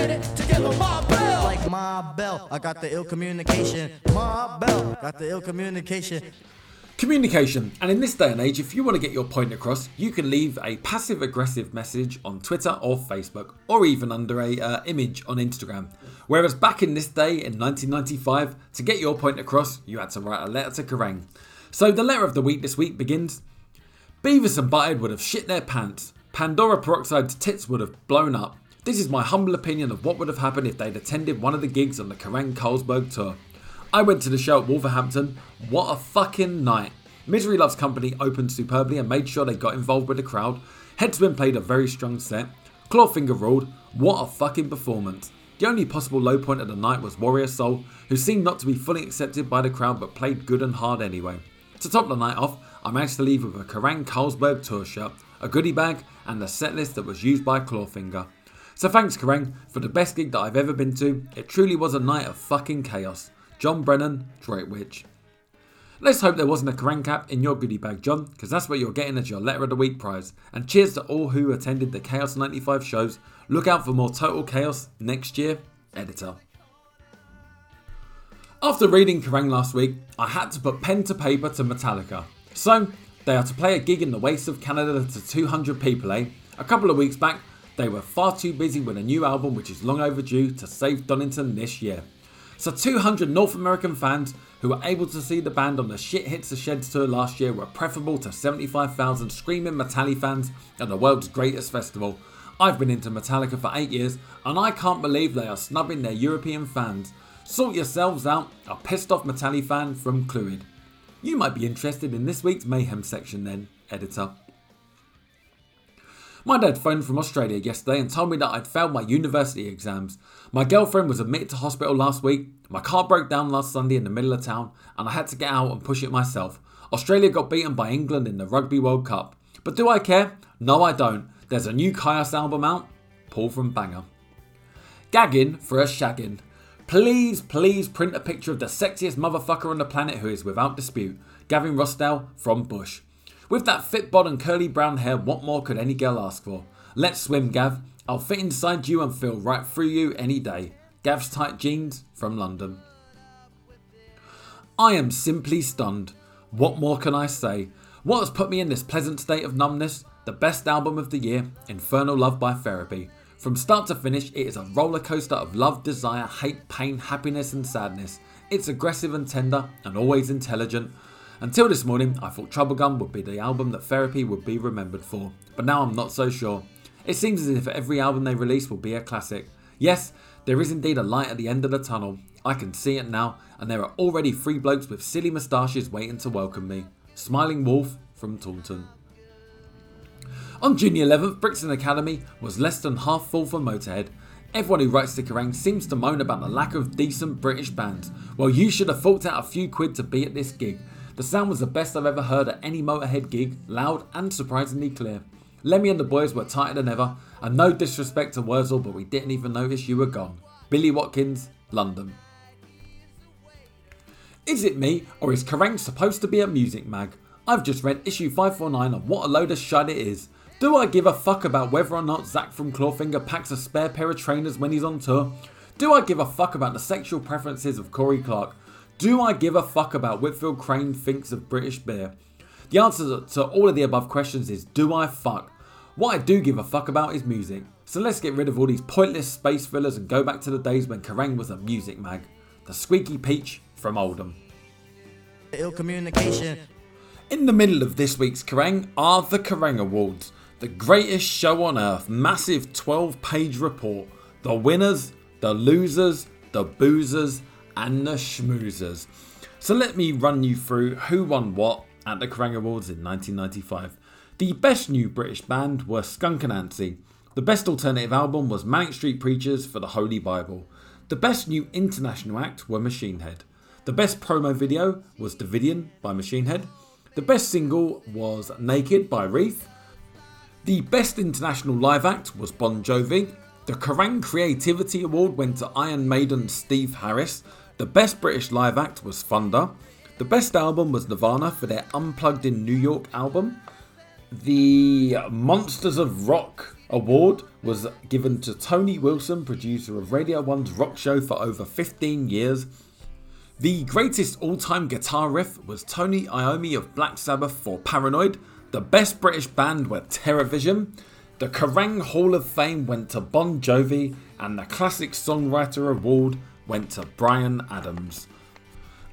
Like my bell, I got the ill communication. My bell, got the ill communication. Communication, and in this day and age, if you want to get your point across, you can leave a passive aggressive message on Twitter or Facebook, or even under a uh, image on Instagram. Whereas back in this day in 1995, to get your point across, you had to write a letter to Kerrang. So the letter of the week this week begins Beavis and Butthead would have shit their pants. Pandora Peroxide's tits would have blown up. This is my humble opinion of what would have happened if they'd attended one of the gigs on the Kerrang Carlsberg tour. I went to the show at Wolverhampton. What a fucking night. Misery Loves Company opened superbly and made sure they got involved with the crowd. Headswim played a very strong set. Clawfinger ruled. What a fucking performance. The only possible low point of the night was Warrior Soul, who seemed not to be fully accepted by the crowd but played good and hard anyway. To top the night off, I managed to leave with a Kerrang Carlsberg tour shirt, a goodie bag, and the set list that was used by Clawfinger. So thanks Kerrang for the best gig that I've ever been to. It truly was a night of fucking chaos. John Brennan, Droitwich. Let's hope there wasn't a Kerrang cap in your goodie bag, John, because that's what you're getting as your Letter of the Week prize. And cheers to all who attended the Chaos 95 shows. Look out for more Total Chaos next year. Editor. After reading Kerrang last week, I had to put pen to paper to Metallica. So, they are to play a gig in the wastes of Canada to 200 people, eh? A couple of weeks back, they were far too busy with a new album which is long overdue to save Donington this year. So 200 North American fans who were able to see the band on the Shit Hits the Sheds tour last year were preferable to 75,000 screaming Metallica fans at the world's greatest festival. I've been into Metallica for 8 years and I can't believe they are snubbing their European fans. Sort yourselves out, a pissed off Metallica fan from Clwyd. You might be interested in this week's Mayhem section then, editor. My dad phoned from Australia yesterday and told me that I'd failed my university exams. My girlfriend was admitted to hospital last week, my car broke down last Sunday in the middle of town, and I had to get out and push it myself. Australia got beaten by England in the Rugby World Cup. But do I care? No, I don't. There's a new Kyuss album out. Paul from Bangor. Gagging for a shagging. Please, please print a picture of the sexiest motherfucker on the planet who is without dispute. Gavin Rossdale from Bush. With that fit bod and curly brown hair, what more could any girl ask for? Let's swim, Gav. I'll fit inside you and feel right through you any day. Gav's tight jeans from London. I am simply stunned. What more can I say? What has put me in this pleasant state of numbness? The best album of the year, Infernal Love by Therapy. From start to finish, it is a roller coaster of love, desire, hate, pain, happiness, and sadness. It's aggressive and tender, and always intelligent. Until this morning, I thought Troublegum would be the album that Therapy would be remembered for, but now I'm not so sure. It seems as if every album they release will be a classic. Yes, there is indeed a light at the end of the tunnel. I can see it now, and there are already three blokes with silly moustaches waiting to welcome me. Smiling Wolf from Taunton. On June 11th, Brixton Academy was less than half full for Motorhead. Everyone who writes to Kerrang seems to moan about the lack of decent British bands. Well, you should have forked out a few quid to be at this gig. The sound was the best I've ever heard at any Motorhead gig, loud and surprisingly clear. Lemmy and the boys were tighter than ever, and no disrespect to Wurzel, but we didn't even notice you were gone. Billy Watkins, London. Is it me, or is Kerrang supposed to be a music mag? I've just read issue 549 of What a Load of Shut It Is. Do I give a fuck about whether or not Zach from Clawfinger packs a spare pair of trainers when he's on tour? Do I give a fuck about the sexual preferences of Corey Clark? Do I give a fuck about Whitfield Crane thinks of British beer? The answer to all of the above questions is do I fuck? What I do give a fuck about is music. So let's get rid of all these pointless space fillers and go back to the days when Kerrang was a music mag. The Squeaky Peach from Oldham. Ill communication. In the middle of this week's Kerrang are the Kerrang Awards, the greatest show on earth, massive 12 page report. The winners, the losers, the boozers, and the schmoozers. So let me run you through who won what at the Kerrang Awards in 1995. The best new British band were Skunk Anansie. The best alternative album was Manic Street Preachers for the Holy Bible. The best new international act were Machine Head. The best promo video was Davidian by Machine Head. The best single was Naked by Reef. The best international live act was Bon Jovi. The Kerrang Creativity Award went to Iron Maiden's Steve Harris. The best British live act was Thunder. The best album was Nirvana for their Unplugged in New York album. The Monsters of Rock award was given to Tony Wilson, producer of Radio 1's rock show for over 15 years. The greatest all time guitar riff was Tony Iommi of Black Sabbath for Paranoid. The best British band were Terrorvision. The Kerrang Hall of Fame went to Bon Jovi, and the Classic Songwriter Award went to Bryan Adams.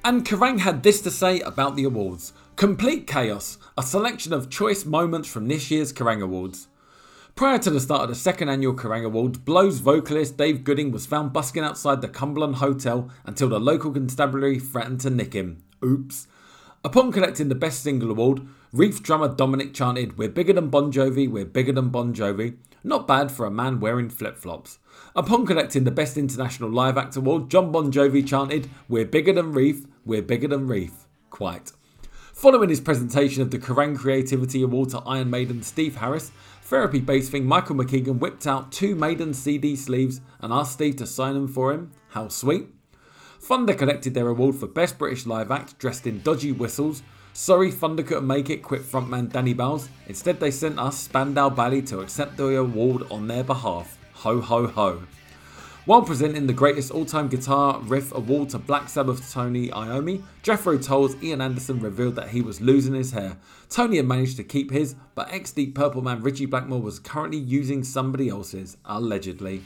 And Kerrang had this to say about the awards Complete chaos, a selection of choice moments from this year's Kerrang Awards. Prior to the start of the second annual Kerrang Awards, Blow's vocalist Dave Gooding was found busking outside the Cumberland Hotel until the local constabulary threatened to nick him. Oops. Upon collecting the Best Single Award, Reef drummer Dominic chanted, We're bigger than Bon Jovi, we're bigger than Bon Jovi. Not bad for a man wearing flip flops. Upon collecting the Best International Live Act Award, Jon Bon Jovi chanted, We're bigger than Reef, we're bigger than Reef. Quite. Following his presentation of the Kerrang Creativity Award to Iron Maiden Steve Harris, Therapy bass thing Michael McKeegan whipped out two Maiden CD sleeves and asked Steve to sign them for him. How sweet. Thunder collected their award for Best British Live Act dressed in dodgy whistles. Sorry Thunder couldn't make it, quit frontman Danny Bowes. Instead, they sent us Spandau Ballet to accept the award on their behalf. Ho ho ho. While presenting the greatest all-time guitar riff award to Black Sabbath's Tony Iommi, Jethro Tull's Ian Anderson revealed that he was losing his hair. Tony had managed to keep his, but ex-Deep Purple man Ritchie Blackmore was currently using somebody else's, allegedly.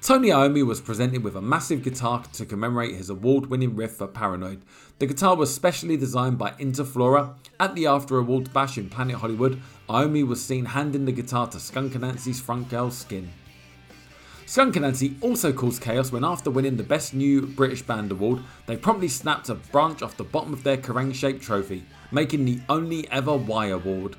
Tony Iommi was presented with a massive guitar to commemorate his award-winning riff for Paranoid. The guitar was specially designed by Interflora. At the After Awards bash in Planet Hollywood, Iommi was seen handing the guitar to Skunk Anansie's front girl Skin. Skunk Anansie also caused chaos when after winning the Best New British Band award, they promptly snapped a branch off the bottom of their Kerrang shaped trophy, making the only ever Y award.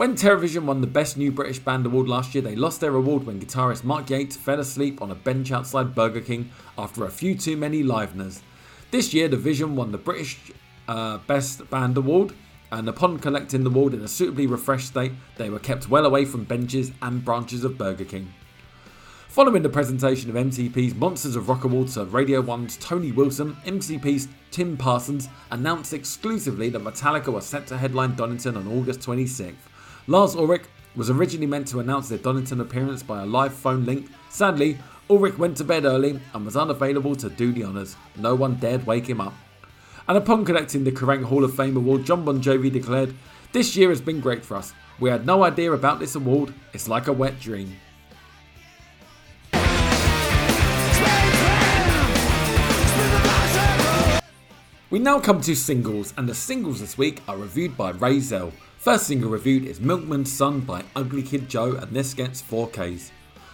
When Terrorvision won the Best New British Band award last year, they lost their award when guitarist Mark Yates fell asleep on a bench outside Burger King after a few too many liveners. This year, the Vision won the British uh, Best Band award, and upon collecting the award in a suitably refreshed state, they were kept well away from benches and branches of Burger King. Following the presentation of MCP's Monsters of Rock Awards to Radio 1's Tony Wilson, MCP's Tim Parsons announced exclusively that Metallica were set to headline Donington on August 26th. Lars Ulrich was originally meant to announce their Donington appearance by a live phone link. Sadly, Ulrich went to bed early and was unavailable to do the honours. No one dared wake him up. And upon collecting the Kerrang Hall of Fame award, Jon Bon Jovi declared, This year has been great for us. We had no idea about this award. It's like a wet dream. We now come to singles, and the singles this week are reviewed by Ray Zell. First single reviewed is Milkman's Son by Ugly Kid Joe, and this gets 4Ks.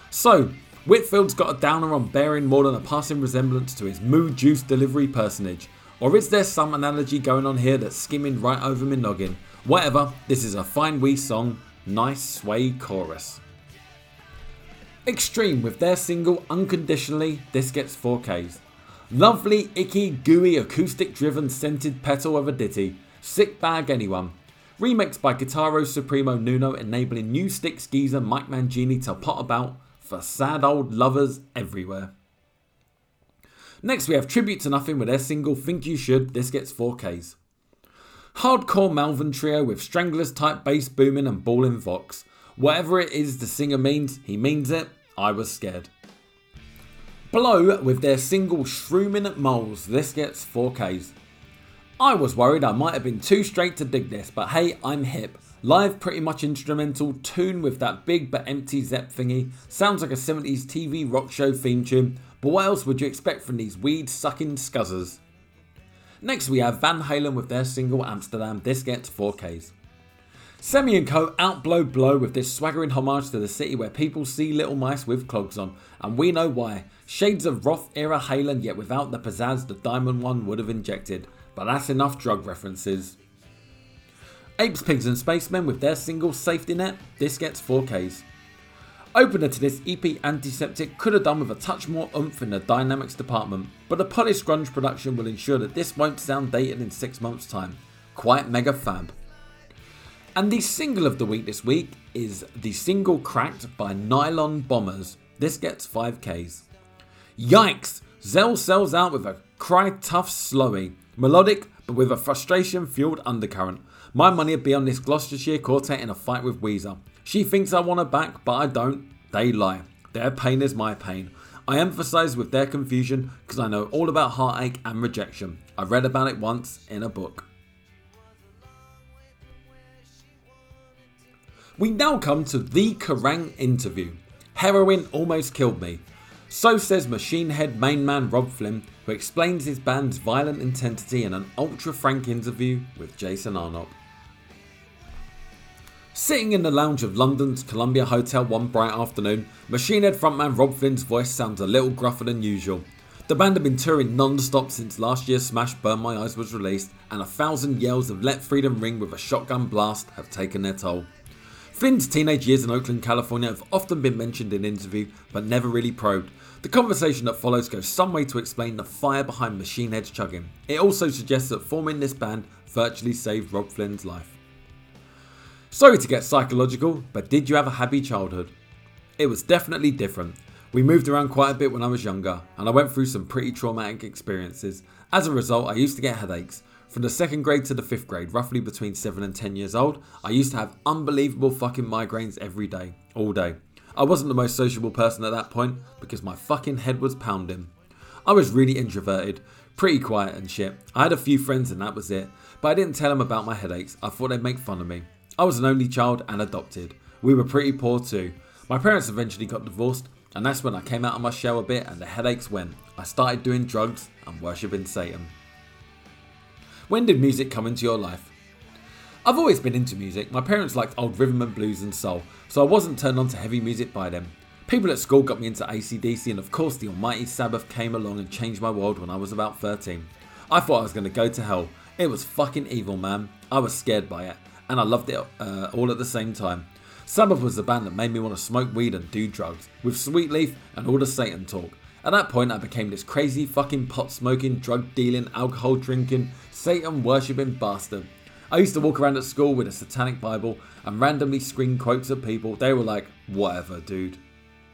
So, Whitfield's got a downer on bearing more than a passing resemblance to his Moo Juice delivery personage. Or is there some analogy going on here that's skimming right over my noggin? Whatever, this is a fine wee song, nice sway chorus. Extreme with their single Unconditionally, this gets 4Ks. Lovely, icky, gooey, acoustic driven, scented petal of a ditty. Sick bag anyone. Remixed by Guitarro Supremo Nuno, enabling new sticks geezer Mike Mangini to pot about for sad old lovers everywhere. Next, we have Tribute to Nothing with their single Think You Should. This gets 4Ks. Hardcore Malvern trio with Stranglers type bass booming and balling vox. Whatever it is the singer means, he means it. I was scared. Blow with their single Shrooming at Moles. This gets 4Ks. I was worried I might have been too straight to dig this, but hey, I'm hip. Live pretty much instrumental, tune with that big but empty Zep thingy. Sounds like a 70s TV rock show theme tune, but what else would you expect from these weed sucking scuzzers? Next we have Van Halen with their single Amsterdam. This gets 4Ks. Sammy and Co. outblow blow with this swaggering homage to the city where people see little mice with clogs on, and we know why. Shades of Roth era Halen, yet without the pizzazz the Diamond One would have injected. But that's enough drug references. Apes, Pigs and Spacemen with their single Safety Net, this gets 4Ks. Opener to this EP Antiseptic could have done with a touch more oomph in the dynamics department, but a polished grunge production will ensure that this won't sound dated in 6 months' time. Quite mega fab. And the single of the week this week is the single cracked by Nylon Bombers. This gets 5Ks. Yikes! Zell sells out with a cry tough slowy. Melodic, but with a frustration fueled undercurrent. My money would be on this Gloucestershire quartet in a fight with Weezer. She thinks I want her back, but I don't. They lie. Their pain is my pain. I emphasize with their confusion because I know all about heartache and rejection. I read about it once in a book. We now come to the Kerrang interview. Heroin almost killed me. So says Machine Head main man Robb Flynn, who explains his band's violent intensity in an ultra frank interview with Jason Arnopp. Sitting in the lounge of London's Columbia Hotel one bright afternoon, Machine Head frontman Robb Flynn's voice sounds a little gruffer than usual. The band have been touring non-stop since last year's smash Burn My Eyes was released, and a thousand yells of Let Freedom Ring with a shotgun blast have taken their toll. Flynn's teenage years in Oakland, California have often been mentioned in interview, but never really probed. The conversation that follows goes some way to explain the fire behind Machine Head's chugging. It also suggests that forming this band virtually saved Robb Flynn's life. Sorry to get psychological, but did you have a happy childhood? It was definitely different. We moved around quite a bit when I was younger, and I went through some pretty traumatic experiences. As a result, I used to get headaches. From the second grade to the fifth grade, roughly between 7 and 10 years old, I used to have unbelievable fucking migraines every day, all day. I wasn't the most sociable person at that point because my fucking head was pounding. I was really introverted, pretty quiet and shit. I had a few friends and that was it, but I didn't tell them about my headaches. I thought they'd make fun of me. I was an only child and adopted. We were pretty poor too. My parents eventually got divorced, and that's when I came out of my shell a bit and the headaches went. I started doing drugs and worshipping Satan. When did music come into your life? I've always been into music. My parents liked old rhythm and blues and soul, so I wasn't turned on to heavy music by them. People at school got me into ACDC, and of course, the almighty Sabbath came along and changed my world when I was about 13. I thought I was going to go to hell. It was fucking evil, man. I was scared by it and I loved it uh, all at the same time. Sabbath was the band that made me want to smoke weed and do drugs, with Sweet Leaf and all the Satan talk. At that point, I became this crazy fucking pot smoking, drug dealing, alcohol drinking, Satan worshipping bastard. I used to walk around at school with a satanic Bible and randomly scream quotes at people. They were like, whatever, dude.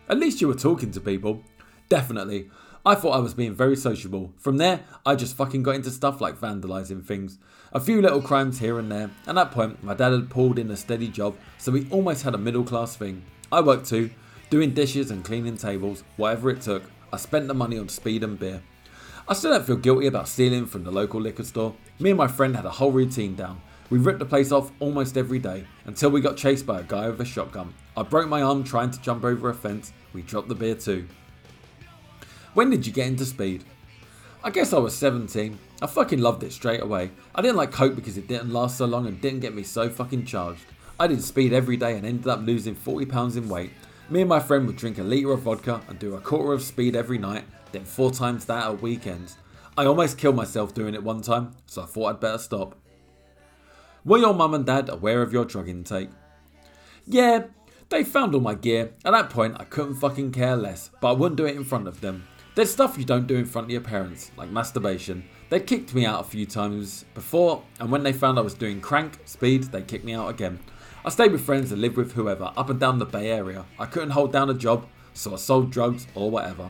At least you were talking to people. Definitely. I thought I was being very sociable. From there, I just fucking got into stuff like vandalising things. A few little crimes here and there. At that point, my dad had pulled in a steady job, so we almost had a middle class thing. I worked too, doing dishes and cleaning tables, whatever it took. I spent the money on speed and beer. I still don't feel guilty about stealing from the local liquor store. Me and my friend had a whole routine down. We ripped the place off almost every day until we got chased by a guy with a shotgun. I broke my arm trying to jump over a fence. We dropped the beer too. When did you get into speed? I guess I was 17. I fucking loved it straight away. I didn't like Coke because it didn't last so long and didn't get me so fucking charged. I did speed every day and ended up losing 40 pounds in weight. Me and my friend would drink a litre of vodka and do a quarter of speed every night, then four times that at weekends. I almost killed myself doing it one time, so I thought I'd better stop. Were your mum and dad aware of your drug intake? Yeah, they found all my gear. At that point, I couldn't fucking care less, but I wouldn't do it in front of them. There's stuff you don't do in front of your parents, like masturbation. They kicked me out a few times before, and when they found I was doing crank speed, they kicked me out again. I stayed with friends and lived with whoever up and down the Bay Area. I couldn't hold down a job, so I sold drugs or whatever.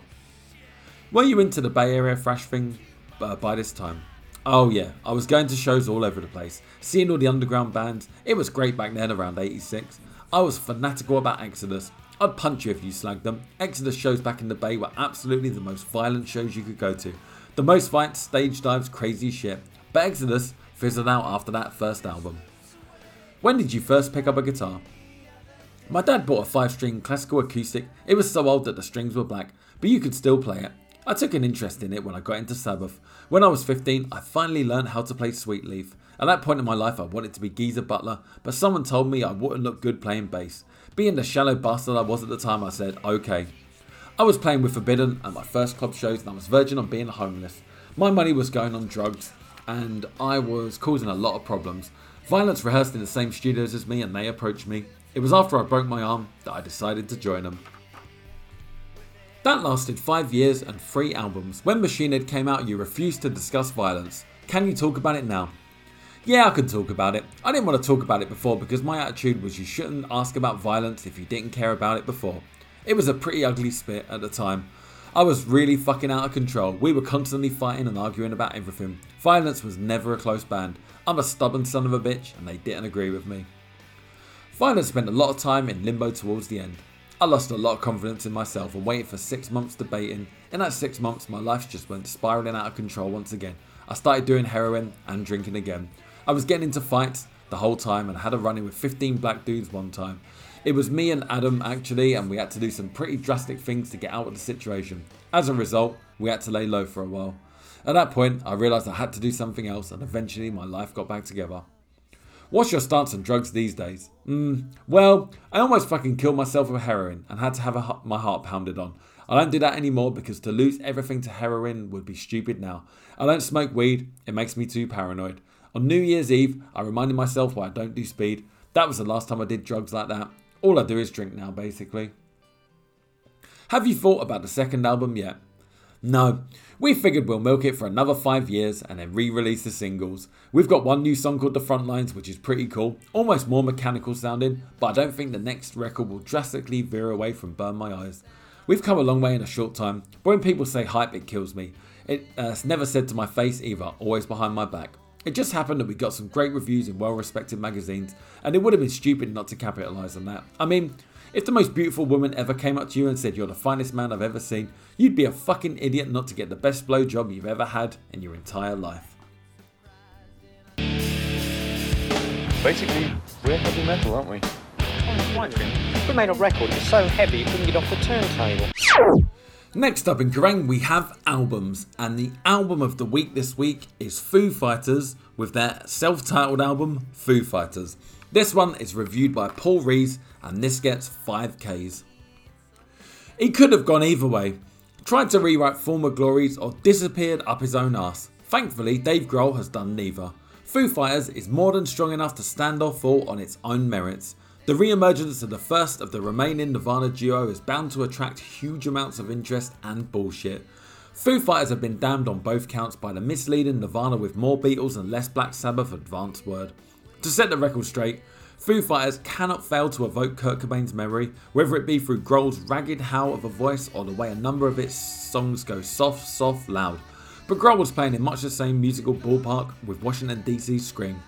Were you into the Bay Area thrash thing uh, by this time? Oh yeah, I was going to shows all over the place, seeing all the underground bands. It was great back then around 86. I was fanatical about Exodus, I'd punch you if you slagged them. Exodus shows back in the Bay were absolutely the most violent shows you could go to. The most fights, stage dives, crazy shit. But Exodus fizzled out after that first album. When did you first pick up a guitar? My dad bought a 5 string classical acoustic. It was so old that the strings were black, but you could still play it. I took an interest in it when I got into Sabbath. When I was 15, I finally learned how to play Sweet Leaf. At that point in my life, I wanted to be Geezer Butler, but someone told me I wouldn't look good playing bass. Being the shallow bastard I was at the time, I said, okay. I was playing with Forbidden at my first club shows and I was verging on being homeless. My money was going on drugs and I was causing a lot of problems. Violence rehearsed in the same studios as me and they approached me. It was after I broke my arm that I decided to join them. That lasted 5 years and 3 albums. When Machine Head came out, you refused to discuss violence. Can you talk about it now? Yeah, I can talk about it. I didn't want to talk about it before because my attitude was you shouldn't ask about violence if you didn't care about it before. It was a pretty ugly spit at the time. I was really fucking out of control. We were constantly fighting and arguing about everything. Violence was never a close band. I'm a stubborn son of a bitch and they didn't agree with me. Violence spent a lot of time in limbo towards the end. I lost a lot of confidence in myself and waited for six months debating. In that six months, my life just went spiraling out of control once again. I started doing heroin and drinking again. I was getting into fights the whole time and had a run in with 15 black dudes one time. It was me and Adam actually, and we had to do some pretty drastic things to get out of the situation. As a result, we had to lay low for a while. At that point, I realised I had to do something else, and eventually my life got back together. What's your stance on drugs these days? Mm, well, I almost fucking killed myself with heroin and had to have a, my heart pounded on. I don't do that anymore because to lose everything to heroin would be stupid now. I don't smoke weed, it makes me too paranoid. On New Year's Eve, I reminded myself why I don't do speed. That was the last time I did drugs like that. All I do is drink now, basically. Have you thought about the second album yet? No, we figured we'll milk it for another five years and then re release the singles. We've got one new song called The Frontlines, which is pretty cool, almost more mechanical sounding, but I don't think the next record will drastically veer away from Burn My Eyes. We've come a long way in a short time, but when people say hype, it kills me. It's uh, never said to my face either, always behind my back. It just happened that we got some great reviews in well respected magazines, and it would have been stupid not to capitalise on that. I mean, if the most beautiful woman ever came up to you and said, You're the finest man I've ever seen, you'd be a fucking idiot not to get the best blowjob you've ever had in your entire life. Basically, we're heavy metal, aren't we? We made a record, it was so heavy you couldn't get off the turntable. Next up in Kerrang, we have albums, and the album of the week this week is Foo Fighters with their self titled album, Foo Fighters. This one is reviewed by Paul Rees, and this gets 5Ks. It could have gone either way, tried to rewrite former glories, or disappeared up his own ass. Thankfully, Dave Grohl has done neither. Foo Fighters is more than strong enough to stand or fall on its own merits. The re emergence of the first of the remaining Nirvana duo is bound to attract huge amounts of interest and bullshit. Foo Fighters have been damned on both counts by the misleading Nirvana with more Beatles and less Black Sabbath advance word. To set the record straight, Foo Fighters cannot fail to evoke Kurt Cobain's memory, whether it be through Grohl's ragged howl of a voice or the way a number of its songs go soft, soft, loud. But Grohl was playing in much the same musical ballpark with Washington DC's Scream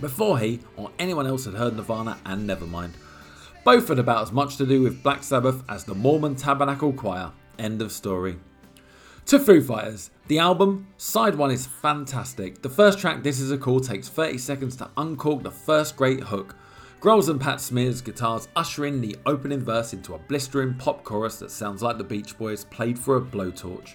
before he or anyone else had heard Nirvana and Nevermind. Both had about as much to do with Black Sabbath as the Mormon Tabernacle Choir. End of story. To Foo Fighters, the album, side 1 is fantastic. The first track, This Is a Call, takes 30 seconds to uncork the first great hook. Grohl's and Pat Smear's guitars usher in the opening verse into a blistering pop chorus that sounds like the Beach Boys played for a blowtorch.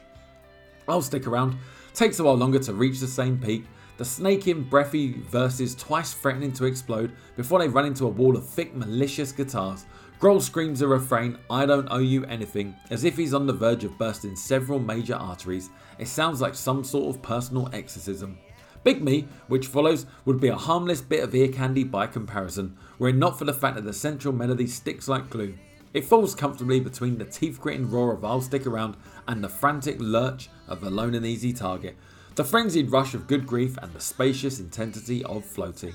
I'll stick around, takes a while longer to reach the same peak, the snaking, breathy verses twice threatening to explode before they run into a wall of thick, malicious guitars. Grohl screams a refrain, I don't owe you anything, as if he's on the verge of bursting several major arteries. It sounds like some sort of personal exorcism. Big Me, which follows, would be a harmless bit of ear candy by comparison, were it not for the fact that the central melody sticks like glue. It falls comfortably between the teeth gritting roar of I'll Stick Around and the frantic lurch of Alone and Easy Target, the frenzied rush of good grief and the spacious intensity of floating.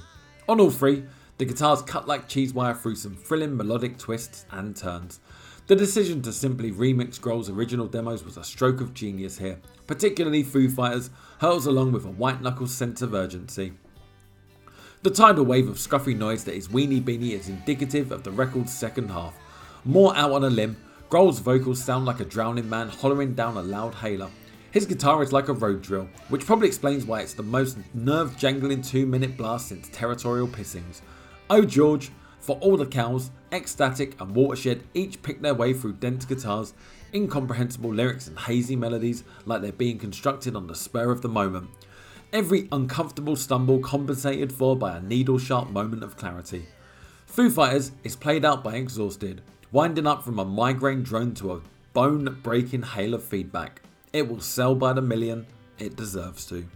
On all three, the guitars cut like cheese wire through some thrilling melodic twists and turns. The decision to simply remix Grohl's original demos was a stroke of genius here, particularly Foo Fighters hurls along with a white knuckle sense of urgency. The tidal wave of scruffy noise that is Weenie Beanie is indicative of the record's second half. More out on a limb, Grohl's vocals sound like a drowning man hollering down a loud hailer, his guitar is like a road drill, which probably explains why it's the most nerve jangling 2 minute blast since Territorial Pissings. Oh George, for all the cows, Ecstatic and Watershed each pick their way through dense guitars, incomprehensible lyrics, and hazy melodies like they're being constructed on the spur of the moment. Every uncomfortable stumble compensated for by a needle sharp moment of clarity. Foo Fighters is played out by Exhausted, winding up from a migraine drone to a bone breaking hail of feedback. It will sell by the million, it deserves to.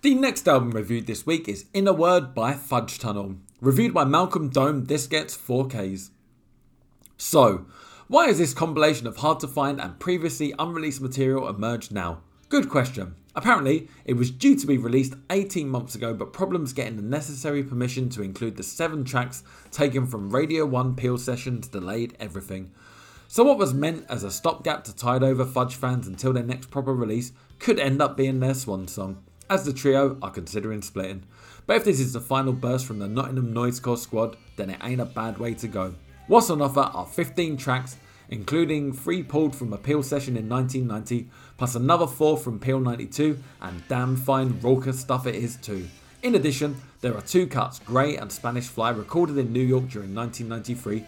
The next album reviewed this week is In a Word by Fudge Tunnel. Reviewed by Malcolm Dome, this gets 4Ks. So, why is this compilation of hard to find and previously unreleased material emerged now? Good question. Apparently, it was due to be released 18 months ago, but problems getting the necessary permission to include the seven tracks taken from Radio 1 Peel sessions delayed everything. So, what was meant as a stopgap to tide over Fudge fans until their next proper release could end up being their swan song, as the trio are considering splitting. But if this is the final burst from the Nottingham Noisecore squad, then it ain't a bad way to go. What's on offer are 15 tracks, including three pulled from a Peel session in 1990, plus another four from Peel 92, and damn fine raucous stuff it is too. In addition, there are two cuts, Grey and Spanish Fly, recorded in New York during 1993,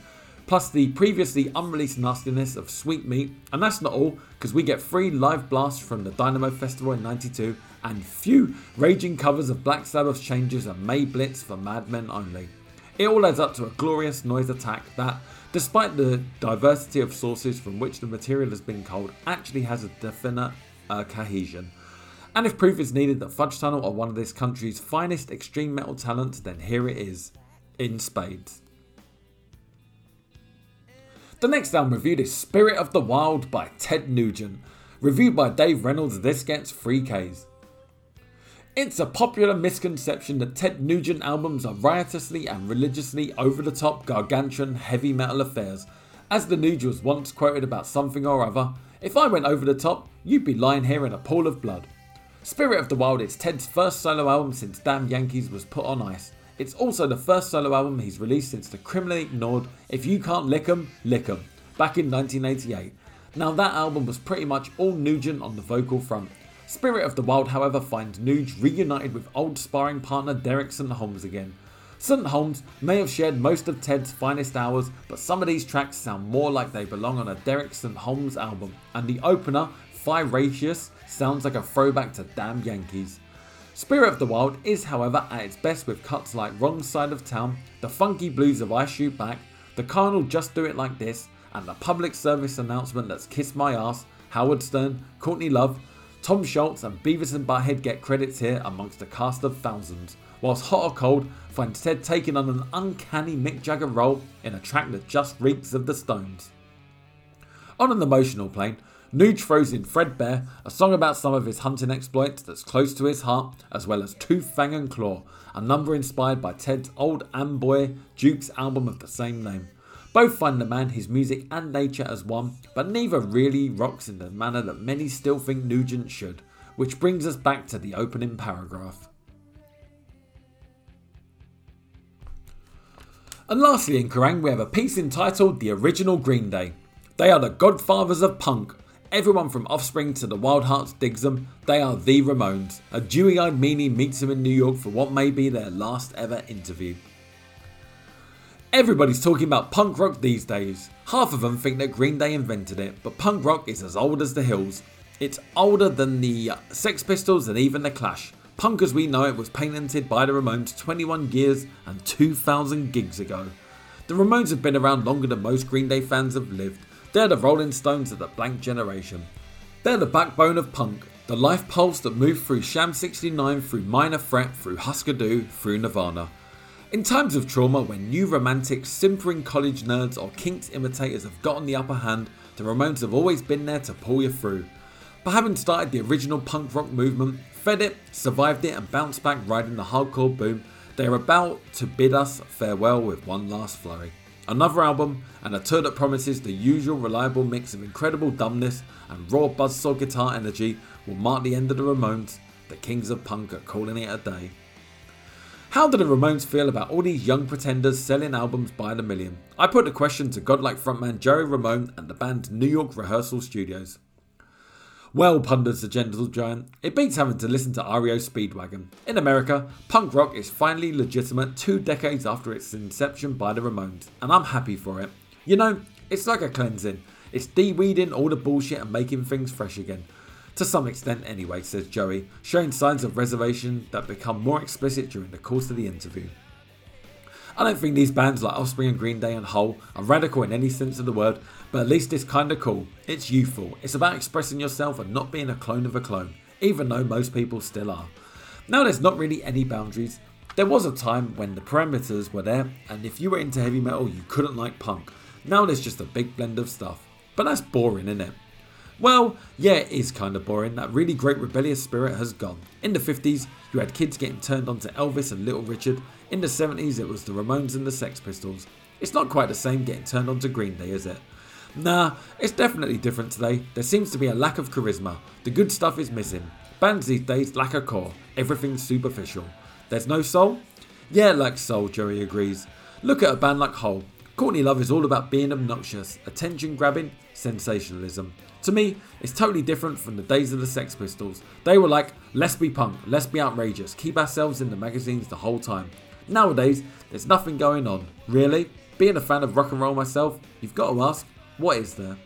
plus the previously unreleased nastiness of Sweet Meat, and that's not all, because we get three live blasts from the Dynamo Festival in 92 and few raging covers of Black Sabbath's Changes and May Blitz for Madmen only. It all adds up to a glorious noise attack that, despite the diversity of sources from which the material has been culled, actually has a definite uh, cohesion. And if proof is needed that Fudge Tunnel are one of this country's finest extreme metal talents, then here it is, in spades. The next album reviewed is Spirit of the Wild by Ted Nugent. Reviewed by Dave Reynolds, this gets 3Ks. It's a popular misconception that Ted Nugent albums are riotously and religiously over the top gargantuan heavy metal affairs. As the Nuge was once quoted about something or other, if I went over the top, you'd be lying here in a pool of blood. Spirit of the Wild is Ted's first solo album since Damn Yankees was put on ice. It's also the first solo album he's released since the criminally ignored If You Can't Lick 'em, Lick 'em, back in 1988. Now, that album was pretty much all Nugent on the vocal front. Spirit of the Wild, however, finds Nuge reunited with old sparring partner Derek St. Holmes again. St. Holmes may have shared most of Ted's finest hours, but some of these tracks sound more like they belong on a Derek St. Holmes album, and the opener, Thighraceous, sounds like a throwback to Damn Yankees. Spirit of the Wild is, however, at its best with cuts like Wrong Side of Town, the funky blues of I Shoot Back, the carnal Just Do It Like This, and the public service announcement that's Kiss My Ass, Howard Stern, Courtney Love, Tom Schultz and Beavis and Butthead get credits here amongst a cast of thousands, whilst Hot or Cold finds Ted taking on an uncanny Mick Jagger role in a track that just reeks of the Stones. On an emotional plane, Nuge throws in Fred Bear, a song about some of his hunting exploits that's close to his heart, as well as Tooth, Fang and Claw, a number inspired by Ted's old Amboy Duke's album of the same name. Both find the man, his music and nature as one, but neither really rocks in the manner that many still think Nugent should, which brings us back to the opening paragraph. And lastly in Kerrang we have a piece entitled The Original Green Day. They are the godfathers of punk, Everyone from Offspring to the Wild Hearts digs them. They are the Ramones. A dewy eyed meanie meets them in New York for what may be their last ever interview. Everybody's talking about punk rock these days. Half of them think that Green Day invented it, but punk rock is as old as the hills. It's older than the uh, Sex Pistols and even the Clash. Punk as we know it was patented by the Ramones 21 years and 2,000 gigs ago. The Ramones have been around longer than most Green Day fans have lived. They're the Rolling Stones of the blank generation. They're the backbone of punk, the life pulse that moved through Sham 69, through Minor Threat, through Husker Du, through Nirvana. In times of trauma, when new romantics, simpering college nerds, or Kinks imitators have gotten the upper hand, the Ramones have always been there to pull you through. But having started the original punk rock movement, fed it, survived it, and bounced back riding the hardcore boom, they are about to bid us farewell with one last flurry. Another album, and a tour that promises the usual reliable mix of incredible dumbness and raw buzzsaw guitar energy will mark the end of the Ramones. The Kings of Punk are calling it a day. How do the Ramones feel about all these young pretenders selling albums by the million? I put the question to godlike frontman Joey Ramone and the band's New York rehearsal studios. Well, ponders the gentle giant, it beats having to listen to REO Speedwagon. In America, punk rock is finally legitimate two decades after its inception by the Ramones, and I'm happy for it. You know, it's like a cleansing. It's de-weeding all the bullshit and making things fresh again. To some extent, anyway, says Joey, showing signs of reservation that become more explicit during the course of the interview. I don't think these bands like Offspring and Green Day and Hole are radical in any sense of the word, but at least it's kinda cool. It's youthful. It's about expressing yourself and not being a clone of a clone, even though most people still are. Now there's not really any boundaries. There was a time when the parameters were there, and if you were into heavy metal, you couldn't like punk. Now there's just a big blend of stuff. But that's boring, isn't it? Well, yeah, it is kind of boring. That really great rebellious spirit has gone. In the 50s, you had kids getting turned on to Elvis and Little Richard. In the 70s, it was the Ramones and the Sex Pistols. It's not quite the same getting turned on to Green Day, is it? Nah, it's definitely different today. There seems to be a lack of charisma. The good stuff is missing. Bands these days lack a core. Everything's superficial. There's no soul? Yeah, like soul, Jerry agrees. Look at a band like Hole. Courtney Love is all about being obnoxious, attention grabbing, sensationalism. To me, it's totally different from the days of the Sex Pistols. They were like, let's be punk, let's be outrageous, keep ourselves in the magazines the whole time. Nowadays, there's nothing going on. Really? Being a fan of rock and roll myself, you've got to ask, what is there?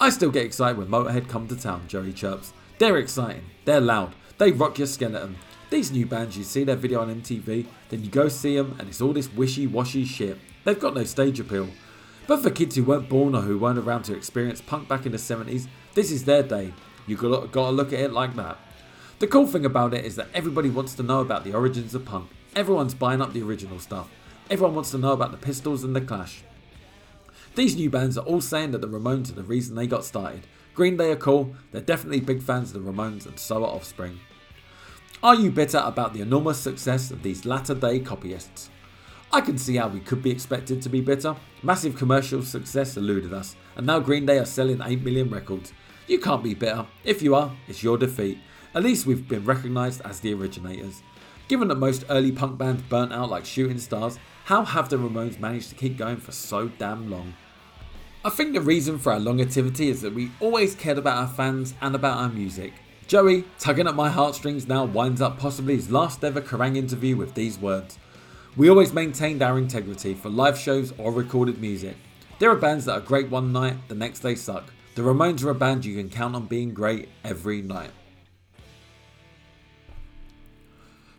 I still get excited when Motorhead come to town, Joey chirps. They're exciting, they're loud, they rock your skeleton. These new bands, you see their video on MTV, then you go see them and it's all this wishy washy shit. They've got no stage appeal. But for kids who weren't born or who weren't around to experience punk back in the 70s, this is their day. You've got to look at it like that. The cool thing about it is that everybody wants to know about the origins of punk. Everyone's buying up the original stuff. Everyone wants to know about the Pistols and the Clash. These new bands are all saying that the Ramones are the reason they got started. Green Day are cool, they're definitely big fans of the Ramones, and so are Offspring. Are you bitter about the enormous success of these latter day copyists? I can see how we could be expected to be bitter. Massive commercial success eluded us, and now Green Day are selling 8 million records. You can't be bitter. If you are, it's your defeat. At least we've been recognised as the originators. Given that most early punk bands burnt out like shooting stars, how have the Ramones managed to keep going for so damn long? I think the reason for our longevity is that we always cared about our fans and about our music. Joey, tugging at my heartstrings, now winds up possibly his last ever Kerrang interview with these words. We always maintained our integrity for live shows or recorded music. There are bands that are great one night, the next day suck. The Ramones are a band you can count on being great every night.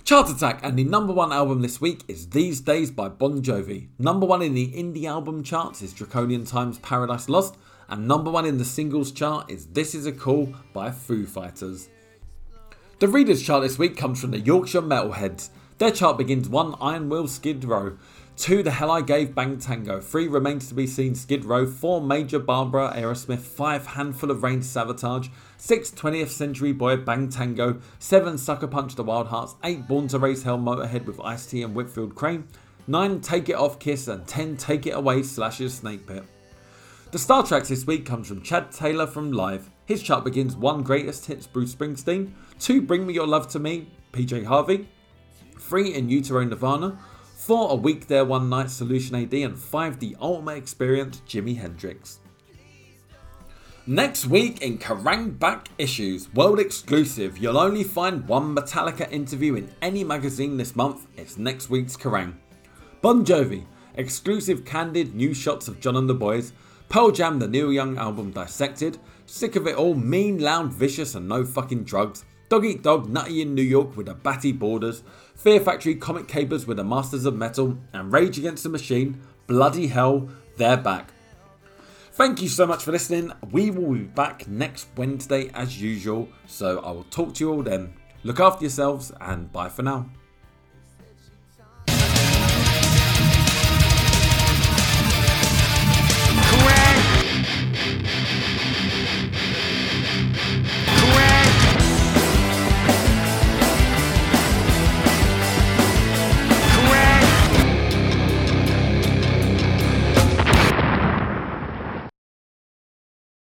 Chart Attack and the number one album this week is These Days by Bon Jovi. Number one in the indie album charts is Draconian Times Paradise Lost, and number one in the singles chart is This Is a Call by Foo Fighters. The Readers chart this week comes from the Yorkshire Metalheads. Their chart begins 1 Iron Will Skid Row, 2 The Hell I Gave Bang Tango, 3 Remains to be Seen Skid Row, 4 Major Barbara Aerosmith, 5 Handful of Rain Savatage, 6 20th Century Boy Bang Tango, 7 Sucker Punch the Wild Hearts, 8 Born to Raise Hell Motorhead with Ice T and Whitfield Crane, 9 Take It Off Kiss, and 10 Take It Away Slash's Snake Pit. The star tracks this week comes from Chad Taylor from Live. His chart begins 1 Greatest Hits Bruce Springsteen, 2 Bring Me Your Love to Me PJ Harvey, 3 In Utero Nirvana, 4 A Week There One Night Solution AD, and 5 The Ultimate Experience Jimi Hendrix. Next week in Kerrang Back Issues, world exclusive, you'll only find one Metallica interview in any magazine this month. It's next week's Kerrang. Bon Jovi, exclusive candid new shots of Jon and the Boys, Pearl Jam the Neil Young album dissected, Sick of It All, mean, loud, vicious, and no fucking drugs, Dog Eat Dog Nutty in New York with the Batty Borders, Fear Factory Comic Capers with the Masters of Metal, and Rage Against the Machine, Bloody Hell, they're back. Thank you so much for listening. We will be back next Wednesday as usual, so I will talk to you all then. Look after yourselves and bye for now.